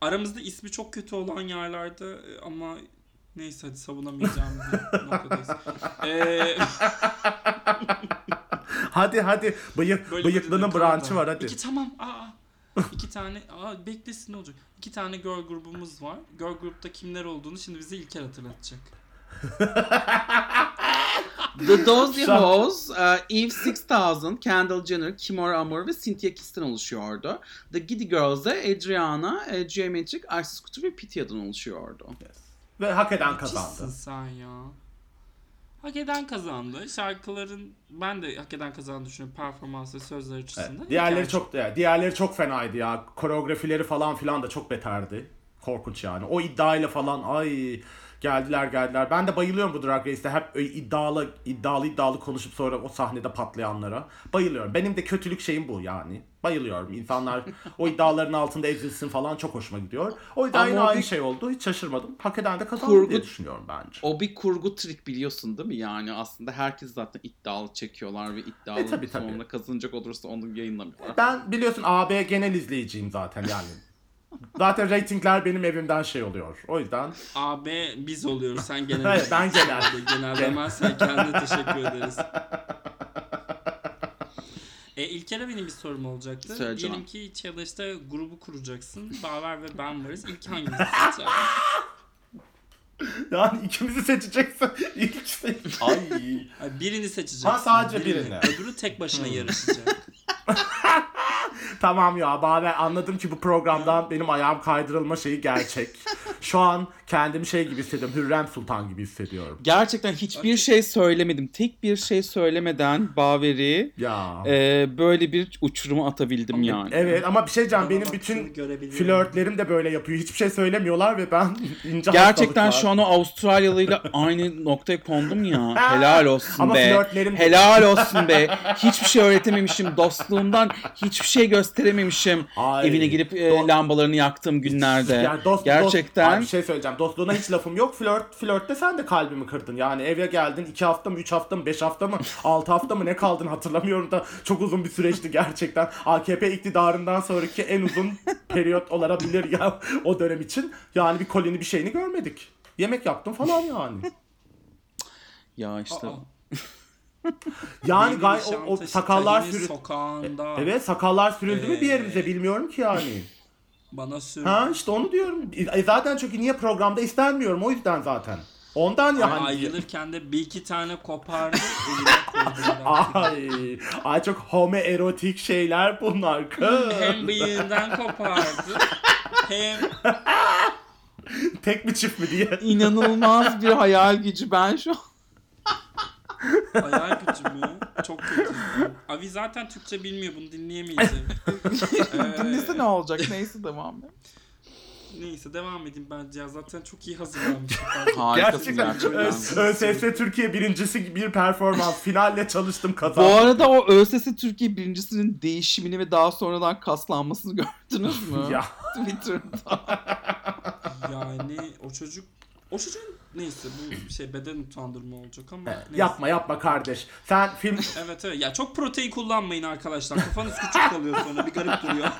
Aramızda ismi çok kötü olan yerlerde e, ama neyse hadi savunamayacağım noktadayız. Ee, Hadi hadi. Bıyık, böyle bıyıklının branşı var hadi. İki tamam. Aa. İki tane aa beklesin ne olacak? İki tane girl grubumuz var. Girl grupta kimler olduğunu şimdi bize İlker hatırlatacak. The Dozy Hoes, uh, Eve 6000, Kendall Jenner, Kimora Amor ve Cynthia Kiss'ten oluşuyordu. The Giddy Girls da Adriana, e, Geometric, Ice Scooter ve Pittya'dan oluşuyordu. Ve hak eden kazandı. sen ya. Hak eden kazandı. Şarkıların ben de hak eden kazandığını düşünüyorum performans ve sözler Evet. açısından. Diğerleri Yani çok diğerleri çok fenaydı ya. Koreografileri falan filan da çok beterdi. Korkunç yani. O iddiayla falan ay geldiler geldiler. Ben de bayılıyorum bu Drag Race'te hep öyle iddialı iddialı iddialı konuşup sonra o sahnede patlayanlara. Bayılıyorum. Benim de kötülük şeyim bu yani. Bayılıyorum. İnsanlar o iddiaların altında ezilsin falan çok hoşuma gidiyor. O yüzden Ama yine o aynı bir- şey oldu. Hiç şaşırmadım. Hak eden de kazandı Kurgu- diye düşünüyorum bence. O bir kurgu trik biliyorsun değil mi? Yani aslında herkes zaten iddialı çekiyorlar ve iddialı E, tabii, tabii. sonunda kazanacak olursa onu yayınlamıyorlar. Ben biliyorsun AB genel izleyiciyim zaten yani. Zaten reytingler benim evimden şey oluyor. O yüzden AB biz oluyoruz. Sen genel. Evet, ben genel. genel demezsen kendine teşekkür ederiz. E, İlker'e benim bir sorum olacaktı. Söyle Diyelim ki challenge'da grubu kuracaksın. Baver ve ben varız. İlk hangimizi seçeceksin? yani ikimizi seçeceksin. İlk seç. Ay. Ay, birini seçeceksin. Ha, sadece birini. Öbürü tek başına yarışacak. Tamam ya ben anladım ki bu programdan benim ayağım kaydırılma şeyi gerçek. Şu an kendimi şey gibi hissediyorum. Hürrem Sultan gibi hissediyorum. Gerçekten hiçbir şey söylemedim. Tek bir şey söylemeden Baveri Ya. e, böyle bir uçuruma atabildim yani. Evet ama bir şey diyeceğim. Benim Ama bütün flörtlerim de böyle yapıyor. Hiçbir şey söylemiyorlar ve ben ince Gerçekten hastalıklar- şu an o Avustralyalıyla aynı noktaya kondum ya. Helal olsun Ama be. flörtlerim Helal olsun be. Hiçbir şey öğretememişim. Dostluğumdan hiçbir şey gösterememişim. Ay, Evine girip e, lambalarını yaktığım günlerde. Yani dost, Gerçekten. Dost, bir şey söyleyeceğim. Dostluğuna hiç lafım yok. Flört, flörtte sen de kalbimi kırdın. Yani eve geldin 2 hafta mı 3 hafta mı 5 hafta mı 6 hafta mı ne kaldın hatırlamıyorum da çok uzun bir süreçti gerçekten. AKP iktidarından sonraki en uzun periyot olabilir ya o dönem için. Yani bir kolini bir şeyini görmedik. Yemek yaptım falan yani. Ya işte. Yani gay o, o sakallar Tahini sürü... sokağında Evet sakallar sürüldü mü bir Ee, yerimize bilmiyorum ki yani. Bana sür. Ha işte onu diyorum. E, zaten çünkü niye programda istenmiyorum o yüzden zaten. Ondan Ama yani. ayrılırken de bir iki tane kopardı. Ay, ay çok homoerotik şeyler bunlar kız. hem bıyığından kopardı hem Tek mi çift mi diye. İnanılmaz bir hayal gücü ben şu an. Hayal gücü mü? Çok kötü. Avi zaten Türkçe bilmiyor bunu dinleyemeyeceğim. Ee, Dinlese ne olacak? Neyse devam et. Neyse devam edeyim bence ya zaten çok iyi hazırlanmışım. Harikasın Gerçekten gerçekten. Ö- ÖSS Türkiye birincisi bir performans. Finalle çalıştım Bu kazandım. arada o ÖSS Türkiye birincisinin değişimini ve daha sonradan kaslanmasını gördünüz mü? Ya. Twitter'da. yani o çocuk o çocuğun neyse bu şey beden utandırma olacak ama neyse. Yapma yapma kardeş. Sen film Evet evet ya çok protein kullanmayın arkadaşlar kafanız küçük kalıyor sonra bir garip duruyor.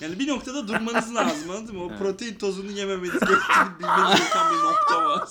yani bir noktada durmanız lazım anladın mı? O protein tozunu yememeniz gerektiğini bilmeniz gereken bir nokta var.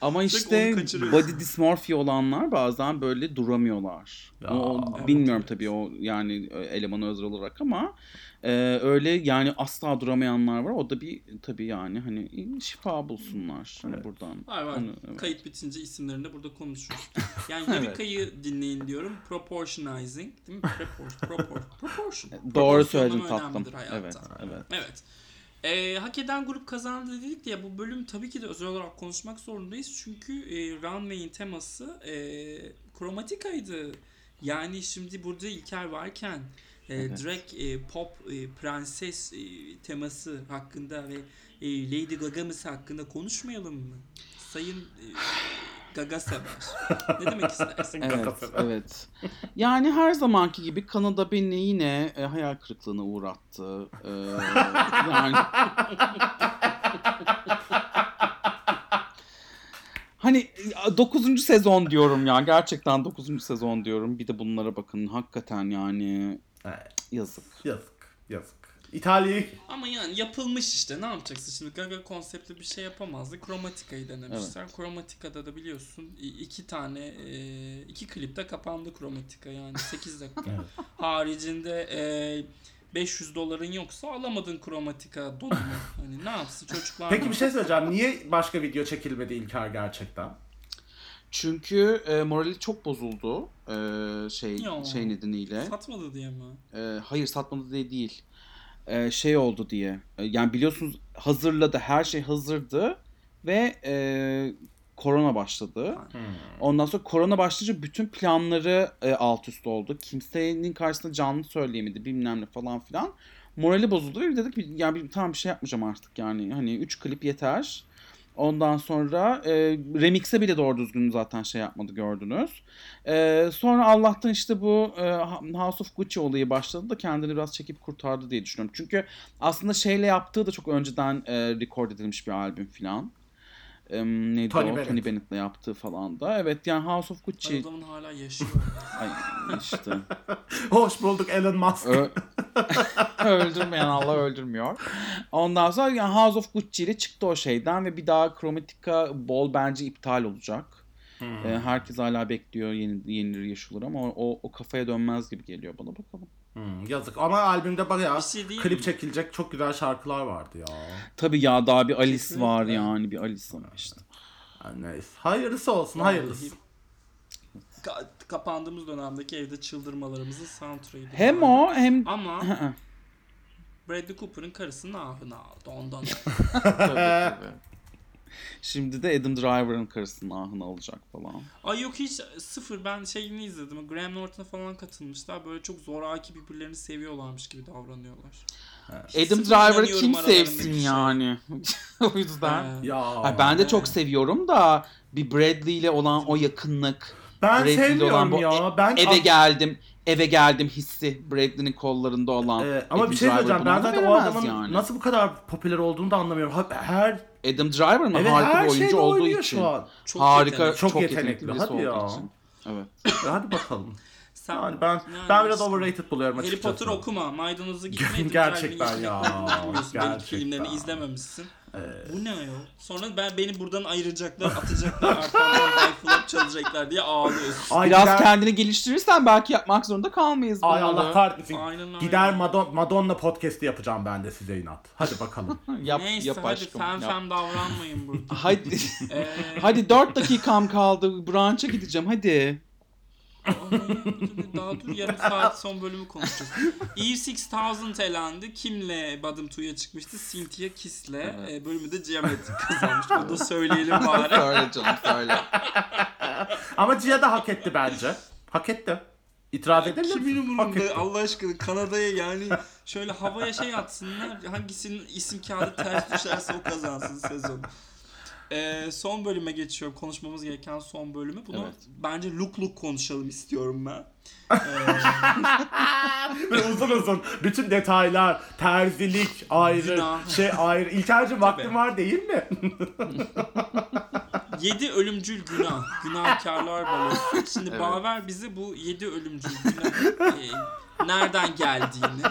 Ama işte body dysmorphia olanlar bazen böyle duramıyorlar. Ya, o, evet, bilmiyorum evet. tabii o yani elemanı özel olarak ama e, öyle yani asla duramayanlar var. O da bir tabii yani hani şifa bulsunlar hani buradan. Var var. Onu- evet. Kayıt bitince isimlerini de burada konuşuruz. Yani Evet. Yurika'yı dinleyin diyorum. Proportionizing. Değil mi? Propor, propor, proportion. Doğru Proporsiyonlama söyledin tatlım. Evet, evet. Evet. Ee, hak eden grup kazandı dedik de ya bu bölüm tabii ki de özel olarak konuşmak zorundayız. Çünkü e, Runway'in teması e, kromatikaydı. Yani şimdi burada İlker varken e, Evet. drag e, pop e, prenses e, teması hakkında ve e, Lady Gaga'mız hakkında konuşmayalım mı? Sayın e, Gaga sever. ne demek istersin? Evet, evet. Yani her zamanki gibi Kanada beni yine e, hayal kırıklığına uğrattı. Ee, yani Hani 9. sezon diyorum ya. Gerçekten 9. sezon diyorum. Bir de bunlara bakın. Hakikaten yani yazık. yazık yazık. İtalya'yı Ama yani yapılmış işte ne yapacaksın şimdi Gaga konseptli bir şey yapamazdı. Kromatika'yı denemişler. Kromatika'da da biliyorsun iki tane e, iki klipte kapandı Kromatika yani 8 dakika. Evet. Haricinde e, 500 doların yoksa alamadın kromatika donunu. hani ne yapsın çocuklar? Peki bir şey söyleyeceğim. Niye başka video çekilmedi İlker gerçekten? Çünkü e, morali çok bozuldu. E, şey Ya. şey nedeniyle. Satmadı diye mi? E, hayır satmadı diye değil. E, şey oldu diye. E, yani biliyorsunuz hazırladı. Her şey hazırdı ve e, korona başladı. Ondan sonra korona başlayınca bütün planları e, alt üst oldu. Kimsenin karşısında canlı söyleyemedi bilmem ne falan filan. Morali bozuldu ve dedik ki, ya bir, tamam bir şey yapmayacağım artık yani. Hani 3 klip yeter. Ondan sonra e, remix'e bile doğru düzgün zaten şey yapmadı gördünüz. E, sonra Allah'tan işte bu e, House of Gucci olayı başladı da kendini biraz çekip kurtardı diye düşünüyorum. Çünkü aslında şeyle yaptığı da çok önceden e, record edilmiş bir albüm filan. E, neydi Tony o? Bennett. Tony Bennett'la yaptığı falan da. Evet yani House of Gucci. Ben adamın hala yaşıyor. Ay işte. Hoş bulduk Elon Musk. Ö- Öldürmeyen Allah öldürmüyor. Ondan sonra yani House of Gucci ile çıktı o şeyden ve bir daha Chromatica Ball bence iptal olacak. Hmm. Ee, herkes hala bekliyor yeni yenileri yaşılır ama o, o, o kafaya dönmez gibi geliyor bana bakalım. Hmm, yazık ama albümde bayağı Bir şey klip mi? çekilecek çok güzel şarkılar vardı ya. Tabii ya daha bir Alice Kesinlikle. var yani bir Alice var işte. Neyse. Hayırlısı olsun hayırlısı. Ka- kapandığımız dönemdeki evde çıldırmalarımızın soundtrack'i. Hem o hem Ama. Bradley Cooper'ın karısının ahını aldı ondan. tabii, tabii. Şimdi de Adam Driver'ın karısının ahını alacak falan. Ay yok hiç sıfır ben şeyini izledim. Graham Norton'a falan katılmışlar. Böyle çok zoraki birbirlerini seviyorlarmış gibi davranıyorlar. Adam Sıfır Driver'ı kim sevsin şey. yani? o yüzden. Ee, Ya. Ay ben de çok seviyorum da bir Bradley ile olan o yakınlık. ben Bradley'le olan sevmiyorum bu ya. Ben Eve geldim, eve geldim hissi Bradley'nin kollarında olan. Ee, ama Adam bir şey Driver söyleyeceğim. Ben da zaten o adamın yani. nasıl bu kadar popüler olduğunu da anlamıyorum. Her Adam Driver mı? evet Harika her bir oyuncu olduğu için. şu an. çok Harika, yetenekli. çok, Çok yetenekli, yetenekli, birisi hadi olduğu ya. için. Evet. Hadi bakalım. Sen, Yani ben yani ben biraz overrated buluyorum Harry açıkçası. Potter okuma. Maydanozu gitme. Gerçekten ya, gerçekten. filmlerini izlememişsin. Ee, Bu ne ya? Sonra ben beni buradan ayıracaklar, atacaklar, arkamdan Life çalacaklar diye ağlıyorsun. Ay Biraz gider- kendini geliştirirsen belki yapmak zorunda kalmayız Ay bunları. Allah kahretsin. Aynen. Gider Madon Madonna podcast'i yapacağım ben de size inat. Hadi bakalım. Yap, Neyse yap hadi aşkım. fen yap. fen davranmayın burada. Hadi, Ee, hadi 4 dakikam kaldı. Brunch'a gideceğim hadi. Daha dur yarım saat son bölümü konuşacağız. Eve 6000 elendi. Kimle Bottom 2'ya çıkmıştı? Cynthia Kiss'le. Ee, bölümü de Geometry kazanmış. Bunu da söyleyelim bari. söyle canım söyle. Ama Cia da hak etti bence. Hak etti. İtiraz edebilir Kimin umurunda etti. Allah aşkına Kanada'ya yani şöyle havaya şey atsınlar hangisinin isim kağıdı ters düşerse o kazansın sezon. Ee, son bölüme geçiyorum konuşmamız gereken son bölümü. Bunu Evet. bence look look konuşalım istiyorum ben. Böyle uzun uzun bütün detaylar, terzilik ayrı, Günah. şey ayrı. İlker'cim vaktin Tabii. var değil mi? Yedi ölümcül günah. Günahkarlar balosu. Şimdi Evet. Baver bize bu yedi ölümcül günah e, nereden geldiğini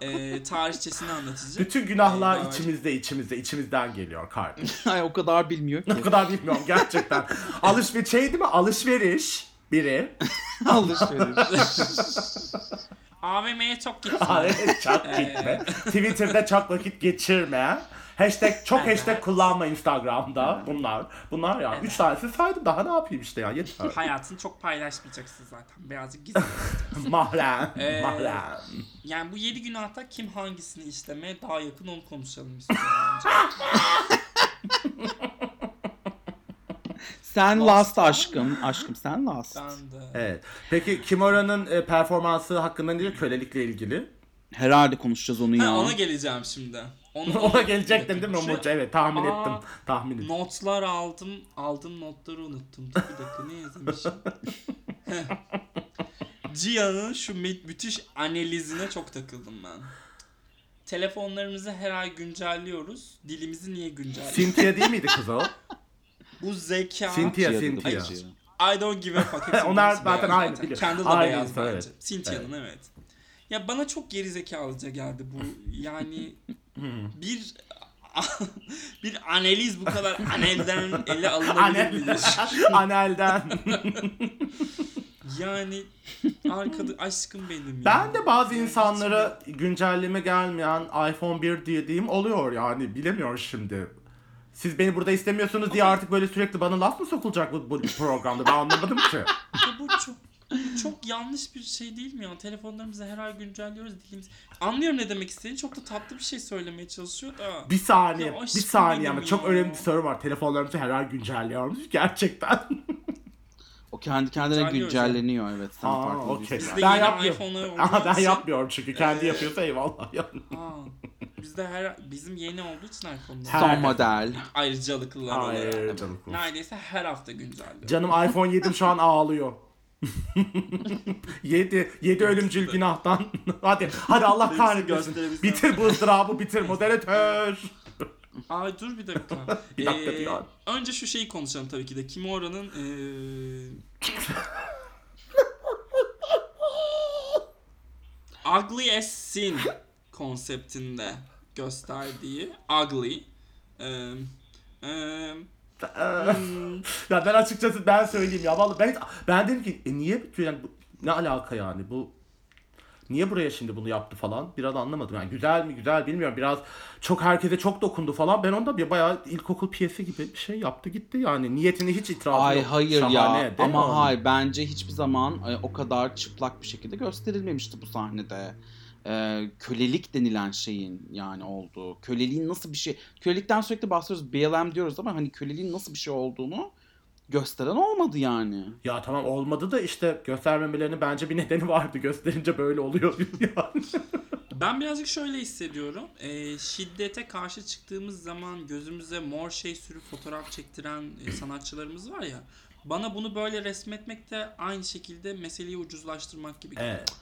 e, tarihçesini anlatacak. Bütün günahlar Eyvah. içimizde, içimizde, içimizden geliyor kardeşim. Ay o kadar bilmiyor ki. o kadar bilmiyorum gerçekten. Alışveriş şey değil mi? Alışveriş biri. Alışveriş. AVM'ye çok gittim. Ay, çok gitme. Twitter'da çok vakit geçirme. Hashtag, çok hashtag kullanma Instagram'da. Bunlar. Bunlar ya. Üç tanesi saydım. Daha ne yapayım işte ya. Yeter. Hayatını çok paylaşmayacaksın zaten. Birazcık gizli. Mahrem. Ee, Mahrem. Yani bu yedi günahta kim hangisini işlemeye daha yakın onu konuşalım istiyorum. Sen Lost. last aşkım. Aşkım sen last. Ben de. Evet. Peki Kimora'nın e, performansı hakkında ne diyor? Kölelikle ilgili. Herhalde konuşacağız onu Ha, ya. ona geleceğim şimdi. Onu, Ona gelecektin değil mi Şu- Umurca? Evet tahmin Aa, ettim. Tahmin ettim. Notlar aldım. Aldım notları unuttum. Dur bir dakika ne yazmışım? Heh. Cia'nın şu mü- müthiş analizine çok takıldım ben. Telefonlarımızı her ay güncelliyoruz. Dilimizi niye güncelliyoruz? Cynthia değil miydi kız o? Bu zeka. Cynthia, da Cynthia. I don't give a fuck. Hepsinin Onlar zaten beyaz aynı, biliyorum. Kendi de Aynı beyaz insan, bence. evet. Cynthia'nın evet. Ya bana çok gerizekalıca geldi bu. Yani bir bir analiz bu kadar anelden ele alınabilir Anel. midir? Anelden. Yani Arkada aşkım benim ya. Ben de bazı Yani insanlara güncelleme gelmeyen iPhone 1 dediğim oluyor yani bilemiyorum şimdi. Siz beni burada istemiyorsunuz diye artık böyle sürekli bana laf mı sokulacak bu, bu programda ben anlamadım ki. Ya bu çok çok yanlış bir şey değil mi ya? Telefonlarımızı her ay güncelliyoruz dilimiz. Anlıyorum ne demek istediğini. Çok da tatlı bir şey söylemeye çalışıyor da. Bir saniye, Ya bir saniye ama benim çok ya. önemli bir soru var. Telefonlarımızı her ay güncelliyormuş gerçekten. O kendi kendine güncelleniyor evet. Sen Aa, okey. değilsin. Bizde Ben yapmıyorum. Ama ben yapmıyorum çünkü kendi Ee, yapıyorsa eyvallah. Aa, bizde her bizim yeni olduğu için iPhone'lar. Her- Son model. Ayrıcalıklılar olarak. Hayır canım. Neredeyse her hafta güncelliyor. Canım iPhone 7 şu an ağlıyor. 7 7 ölümcül günahtan. hadi hadi Allah kahretmesin. Bitir bu ızdırabı bitir moderatör. Ay dur bir dakika. Bir dakika, Ee, bir. Önce şu şeyi konuşalım tabii ki de. Kimora'nın ee... Ugly as Sin konseptinde gösterdiği Ugly. Ee, hmm, ya ben açıkçası ben söyleyeyim ya vallahi ben ben dedim ki e niye yani bu, ne alaka yani bu Niye buraya şimdi bunu yaptı falan? Biraz anlamadım. Yani güzel mi güzel bilmiyorum. Biraz çok herkese çok dokundu falan. Ben onda bir bayağı ilkokul piyesi gibi bir şey yaptı gitti yani. Niyetini hiç itirafı Ay yok. hayır Şahane, ya mi ama onun? hayır bence hiçbir zaman e, o kadar çıplak bir şekilde gösterilmemişti bu sahnede. E, kölelik denilen şeyin yani olduğu. Köleliğin nasıl bir şey. Kölelikten sürekli bahsediyoruz. BLM diyoruz ama hani köleliğin nasıl bir şey olduğunu gösteren olmadı yani. Ya tamam olmadı da işte göstermemelerinin bence bir nedeni vardı. Gösterince böyle oluyor yani. Ben birazcık şöyle hissediyorum. Ee, şiddete karşı çıktığımız zaman gözümüze mor şey sürüp fotoğraf çektiren e, sanatçılarımız var ya. Bana bunu böyle resmetmek de aynı şekilde meseleyi ucuzlaştırmak gibi geliyor. evet.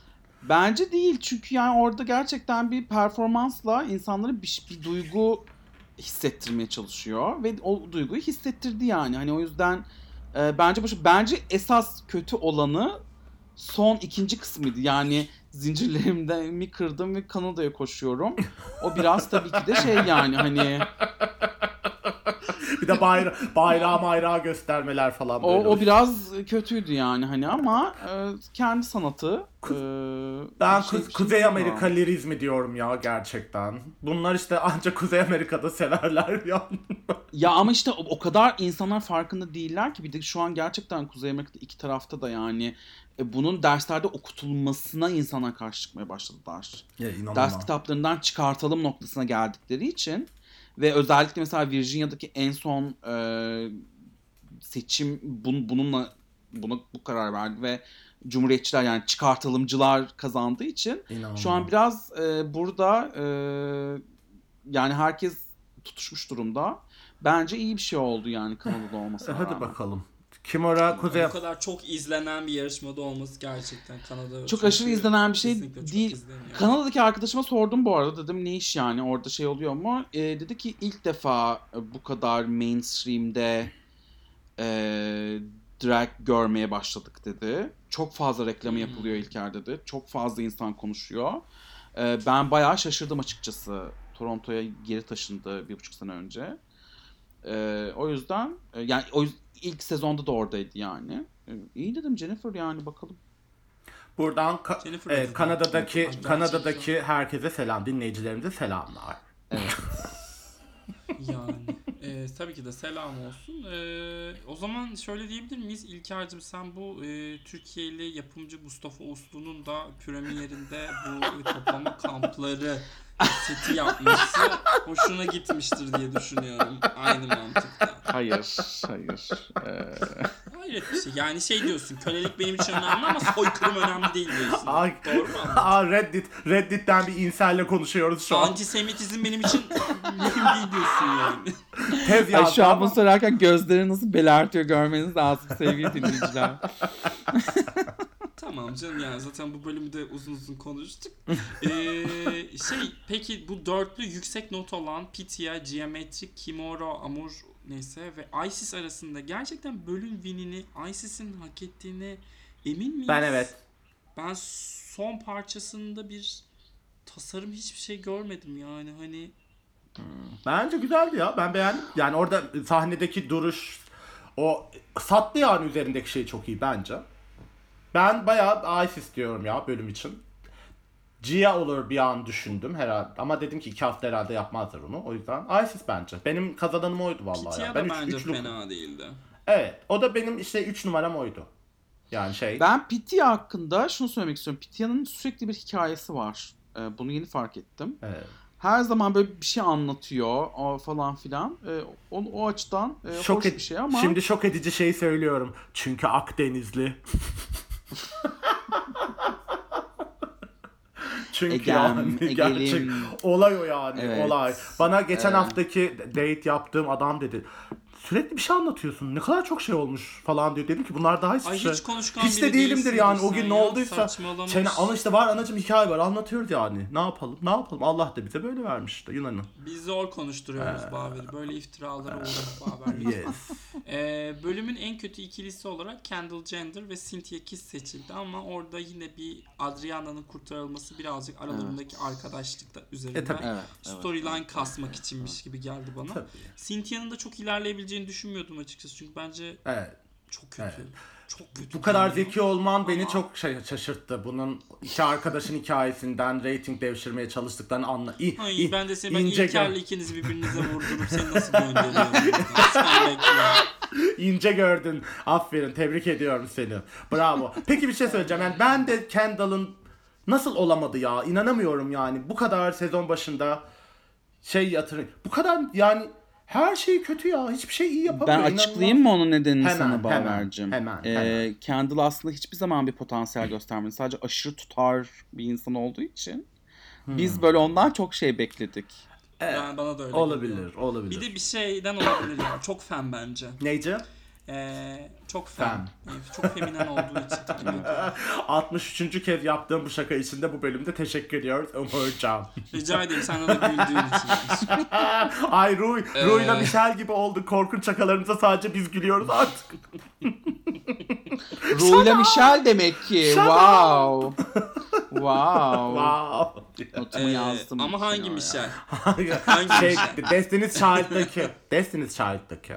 Bence değil çünkü yani orada gerçekten bir performansla insanlara bir, bir duygu hissettirmeye çalışıyor ve o duyguyu hissettirdi yani. Hani o yüzden e, bence başı bence esas kötü olanı son ikinci kısmıydı. Yani zincirlerimden mi kırdım ve Kanada'ya koşuyorum. O biraz tabii ki de şey yani hani Bir de bayra bayrağı mayrağı göstermeler falan o, böyle. o biraz kötüydü yani hani ama e, kendi sanatı. e, Ben şey- Ku- bir şey Kuzey. Amerika lirizmi diyorum ya gerçekten. Bunlar işte ancak Kuzey Amerika'da severler ya. Ya ama işte o, o kadar insanlar farkında değiller ki bir de şu an gerçekten Kuzey Amerika'da iki tarafta da yani e, bunun derslerde okutulmasına insanlar karşı çıkmaya başladılar. ya Ders kitaplarından çıkartalım noktasına geldikleri için ve özellikle mesela Virginia'daki en son e, seçim bun, bununla buna bu karar verdi ve Cumhuriyetçiler yani çıkartılımcılar kazandığı için şu an biraz e, burada e, yani herkes tutuşmuş durumda. Bence iyi bir şey oldu yani Kanada'da olması. Hadi bakalım. Kimora Kuzey Bu kadar çok izlenen bir yarışmada olması gerçekten Kanada. Çok çünkü aşırı izlenen bir şey değil. izleniyor. Kanada'daki arkadaşıma sordum bu arada dedim ne iş yani orada şey oluyor mu? E, dedi ki ilk defa e, bu kadar mainstream'de e, drag görmeye başladık dedi. Çok fazla reklamı Hmm. yapılıyor İlker dedi. Çok fazla insan konuşuyor. E, ben bayağı şaşırdım açıkçası. Toronto'ya geri taşındı bir buçuk sene önce. E, o yüzden e, yani o yüz- ilk sezonda da oradaydı yani. E, iyi dedim Jennifer yani bakalım. buradan Ka- Aniston. Kanada'daki. Kanada'daki herkese selam, dinleyicilerimize selamlar. Evet. Yani e, tabii ki de selam olsun. E, o zaman şöyle diyebilir miyiz? İlker'cim sen bu e, Türkiye'li yapımcı Mustafa Uslu'nun da premierinde bu toplama kampları seti yapması hoşuna gitmiştir diye düşünüyorum. Aynı mantıkta. Hayır, hayır. Ee, Hayret bir şey. Yani şey diyorsun kölelik benim için önemli ama soykırım önemli değil diyorsun. Ay, Doğru mu anladım? Aa Reddit, Reddit'ten bir inselle konuşuyoruz şu an. Antisemitizm benim için mühim değil diyorsun yani. Tez Ay şu an bunu sorarken gözleri nasıl belertiyor görmeniz lazım sevgili dinleyiciler. Tamam canım yani zaten bu bölümü de uzun uzun konuştuk. Ee, şey peki bu dörtlü yüksek not olan Pitya, Geometric, Kimura, Amur neyse ve Isis arasında gerçekten bölüm winini Isis'in hak ettiğine emin miyiz? Ben evet. Ben son parçasında bir tasarım hiçbir şey görmedim yani hani Bence güzeldi ya. Ben beğendim. Yani orada sahnedeki duruş o sattı yani üzerindeki şey çok iyi bence. Ben bayağı Ice istiyorum ya bölüm için. Gia olur bir an düşündüm herhalde. Ama dedim ki iki hafta herhalde yapmazlar onu. O yüzden Isis bence. Benim kazananım oydu vallahi. Pitya ya. da üç- bence üçlü- fena değildi. Evet. O da benim işte 3 numaram oydu. Yani şey. Ben Pitya hakkında şunu söylemek istiyorum. Pitya'nın sürekli bir hikayesi var. Ee, bunu yeni fark ettim. Evet. Her zaman böyle bir şey anlatıyor o falan filan. Ee, o, o açıdan e, Şok hoş bir şey ama Şimdi şok edici şey söylüyorum. Çünkü Akdenizli. Çünkü Egem, yani Egelim. gerçek olay o yani Evet. olay. Bana geçen Evet. haftaki date yaptığım adam dedi. Sürekli bir şey anlatıyorsun. Ne kadar çok şey olmuş falan diyor. Dedim ki bunlar daha hiçbir Ay şey. hiç konuşkan Hiç de biri değilimdir yani. O sen gün ne ya. olduysa. Saçmalamış. Çene, ama işte var anacım hikaye var. Anlatıyoruz yani. Ne yapalım? Ne yapalım? Allah da bize böyle vermiş işte Yunan'ın. Biz zor konuşturuyoruz Baver'i. Böyle iftiralara uğradık Baver. Yes. Ee, bölümün en kötü ikilisi olarak Kendall Jenner ve Cynthia Kiss seçildi ama orada yine bir Adriana'nın kurtarılması birazcık aralarındaki arkadaşlıkta üzerinden E, tabii. Evet, evet. storyline kasmak içinmiş gibi geldi bana. Tabii. Cynthia'nın da çok ilerleyebileceğini düşünmüyordum açıkçası çünkü bence Evet. çok kötü. Evet. Çok kötü. Bu kadar zeki olman beni Ama- çok şey şaşırttı. Bunun iki arkadaşın hikayesinden rating devşirmeye çalıştıklarını anla. İ, Ay, i- ben de seni ben ince, İlker'le ikinizi birbirinize vurdurup seni nasıl gönderiyorum? ince gördün. Aferin. Tebrik ediyorum seni. Bravo. Peki bir şey söyleyeceğim. Yani ben de Kendall'ın nasıl olamadı ya? İnanamıyorum yani. Bu kadar sezon başında şey yatırım. Bu kadar yani her şey kötü ya. Hiçbir şey iyi yapamıyor. Ben İnanılmaz. açıklayayım mı onun nedenini Hemen, sana hemen, Baver'cim? hemen, Ee, hemen. Kendall aslında hiçbir zaman bir potansiyel göstermedi. Sadece aşırı tutar bir insan olduğu için. Hmm. Biz böyle ondan çok şey bekledik. Ben, bana da öyle Olabilir, geliyor. olabilir. Bir de bir şeyden olabilir ya. Çok fen bence. Neyci? Ee, çok. Evet, çok feminen olduğu için. gibi geliyor. 63. kez yaptığım bu şaka için de bu bölümde teşekkür ediyoruz Umurcan. Rica ederim senden de güldüğün için. Ay Ruy, Ee. Ruy'la Michel gibi oldu. Korkunç şakalarımıza sadece biz gülüyoruz artık. Ru'yla Michel demek ki. Wow. Wow. wow. Notumu Ee, yazdım. ama hangi kenara. Michel? şey, Michel? Destiny's Child'daki. Destiny's Child'daki.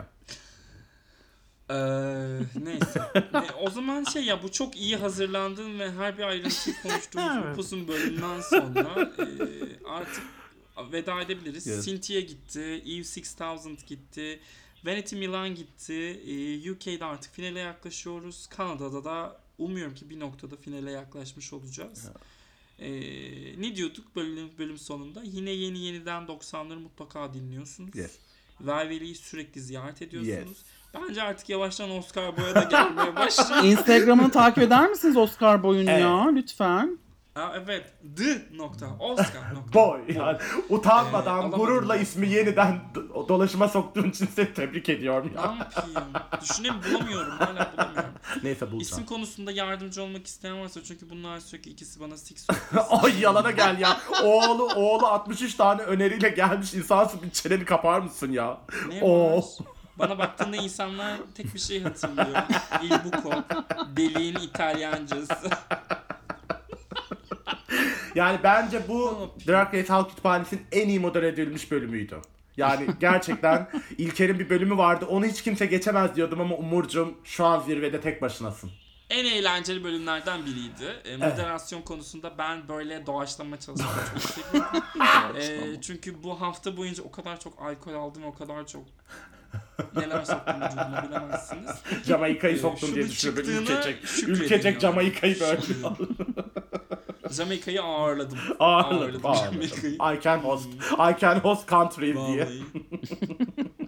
Ee, neyse. Ne, o zaman şey ya bu çok iyi hazırlandığın ve her bir ayrıntıyı konuştuğumuz upuzun bölümden sonra e, artık veda edebiliriz. Yes. Cynthia gitti, Eve 6000 gitti, Vanity Milan gitti, e, UK'de artık finale yaklaşıyoruz. Kanada'da da umuyorum ki bir noktada finale yaklaşmış olacağız. E, ne diyorduk bölüm, bölüm sonunda? Yine yeni yeniden 90'ları mutlaka dinliyorsunuz. Yes. Velveli'yi sürekli ziyaret ediyorsunuz. Yes. Bence artık yavaştan Oscar Boy'a da gelmeye başladı. Instagram'ını takip eder misiniz Oscar boyun Evet. ya? Lütfen. Aa, evet. The nokta. Oscar nokta. Boy. Yani utanmadan, Ee, gururla ismi yeniden do- dolaşıma soktuğun için seni tebrik ediyorum ne ya. yapayım? Düşüneyim bulamıyorum. Hala bulamıyorum. Neyse bulacağım. İsim konusunda yardımcı olmak isteyen varsa çünkü bunlar sürekli ikisi bana six Ay yalana gel ya. Oğlu oğlu 63 tane öneriyle gelmiş insansın bir çeneni kapar mısın ya? Ne Oo. Bana baktığında insanlar tek bir şey hatırlıyor. Il Buco. Deliğin İtalyancası. Yani bence bu? Drag Race Halk Kütüphanesi'nin en iyi model edilmiş bölümüydü. Yani gerçekten İlker'in bir bölümü vardı. Onu hiç kimse geçemez diyordum ama Umurcuğum şu an zirvede tek başınasın. en eğlenceli bölümlerden biriydi. E, moderasyon konusunda ben böyle doğaçlama seviyorum. E, çünkü bu hafta boyunca o kadar çok alkol aldım, o kadar çok neler soktum vücuduma bilemezsiniz. Jamaika'yı Ee, soktum diye çıktığına Ülkecek. Ülkecek. Jamaika'yı böyle. Jamaika'yı ağırladım. Ağırladım. Ağırladım. Jamaika'yı. I can host. I can host country diye.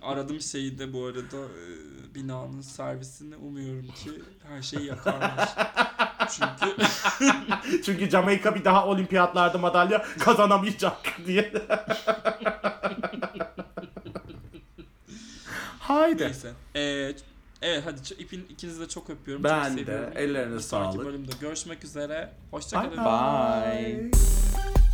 Aradım şeyi de bu arada e, binanın servisini umuyorum ki her şeyi yakarlar. Çünkü Çünkü Jamaika bir daha olimpiyatlarda madalya kazanamayacak diye. Haydi. neyse. E, evet hadi ipin ikinizi de çok öpüyorum. Ben çok de. seviyorum. Ellerine Bir sonraki sağlık. bölümde görüşmek üzere. Hoşçakalın. Bye bye. Bye.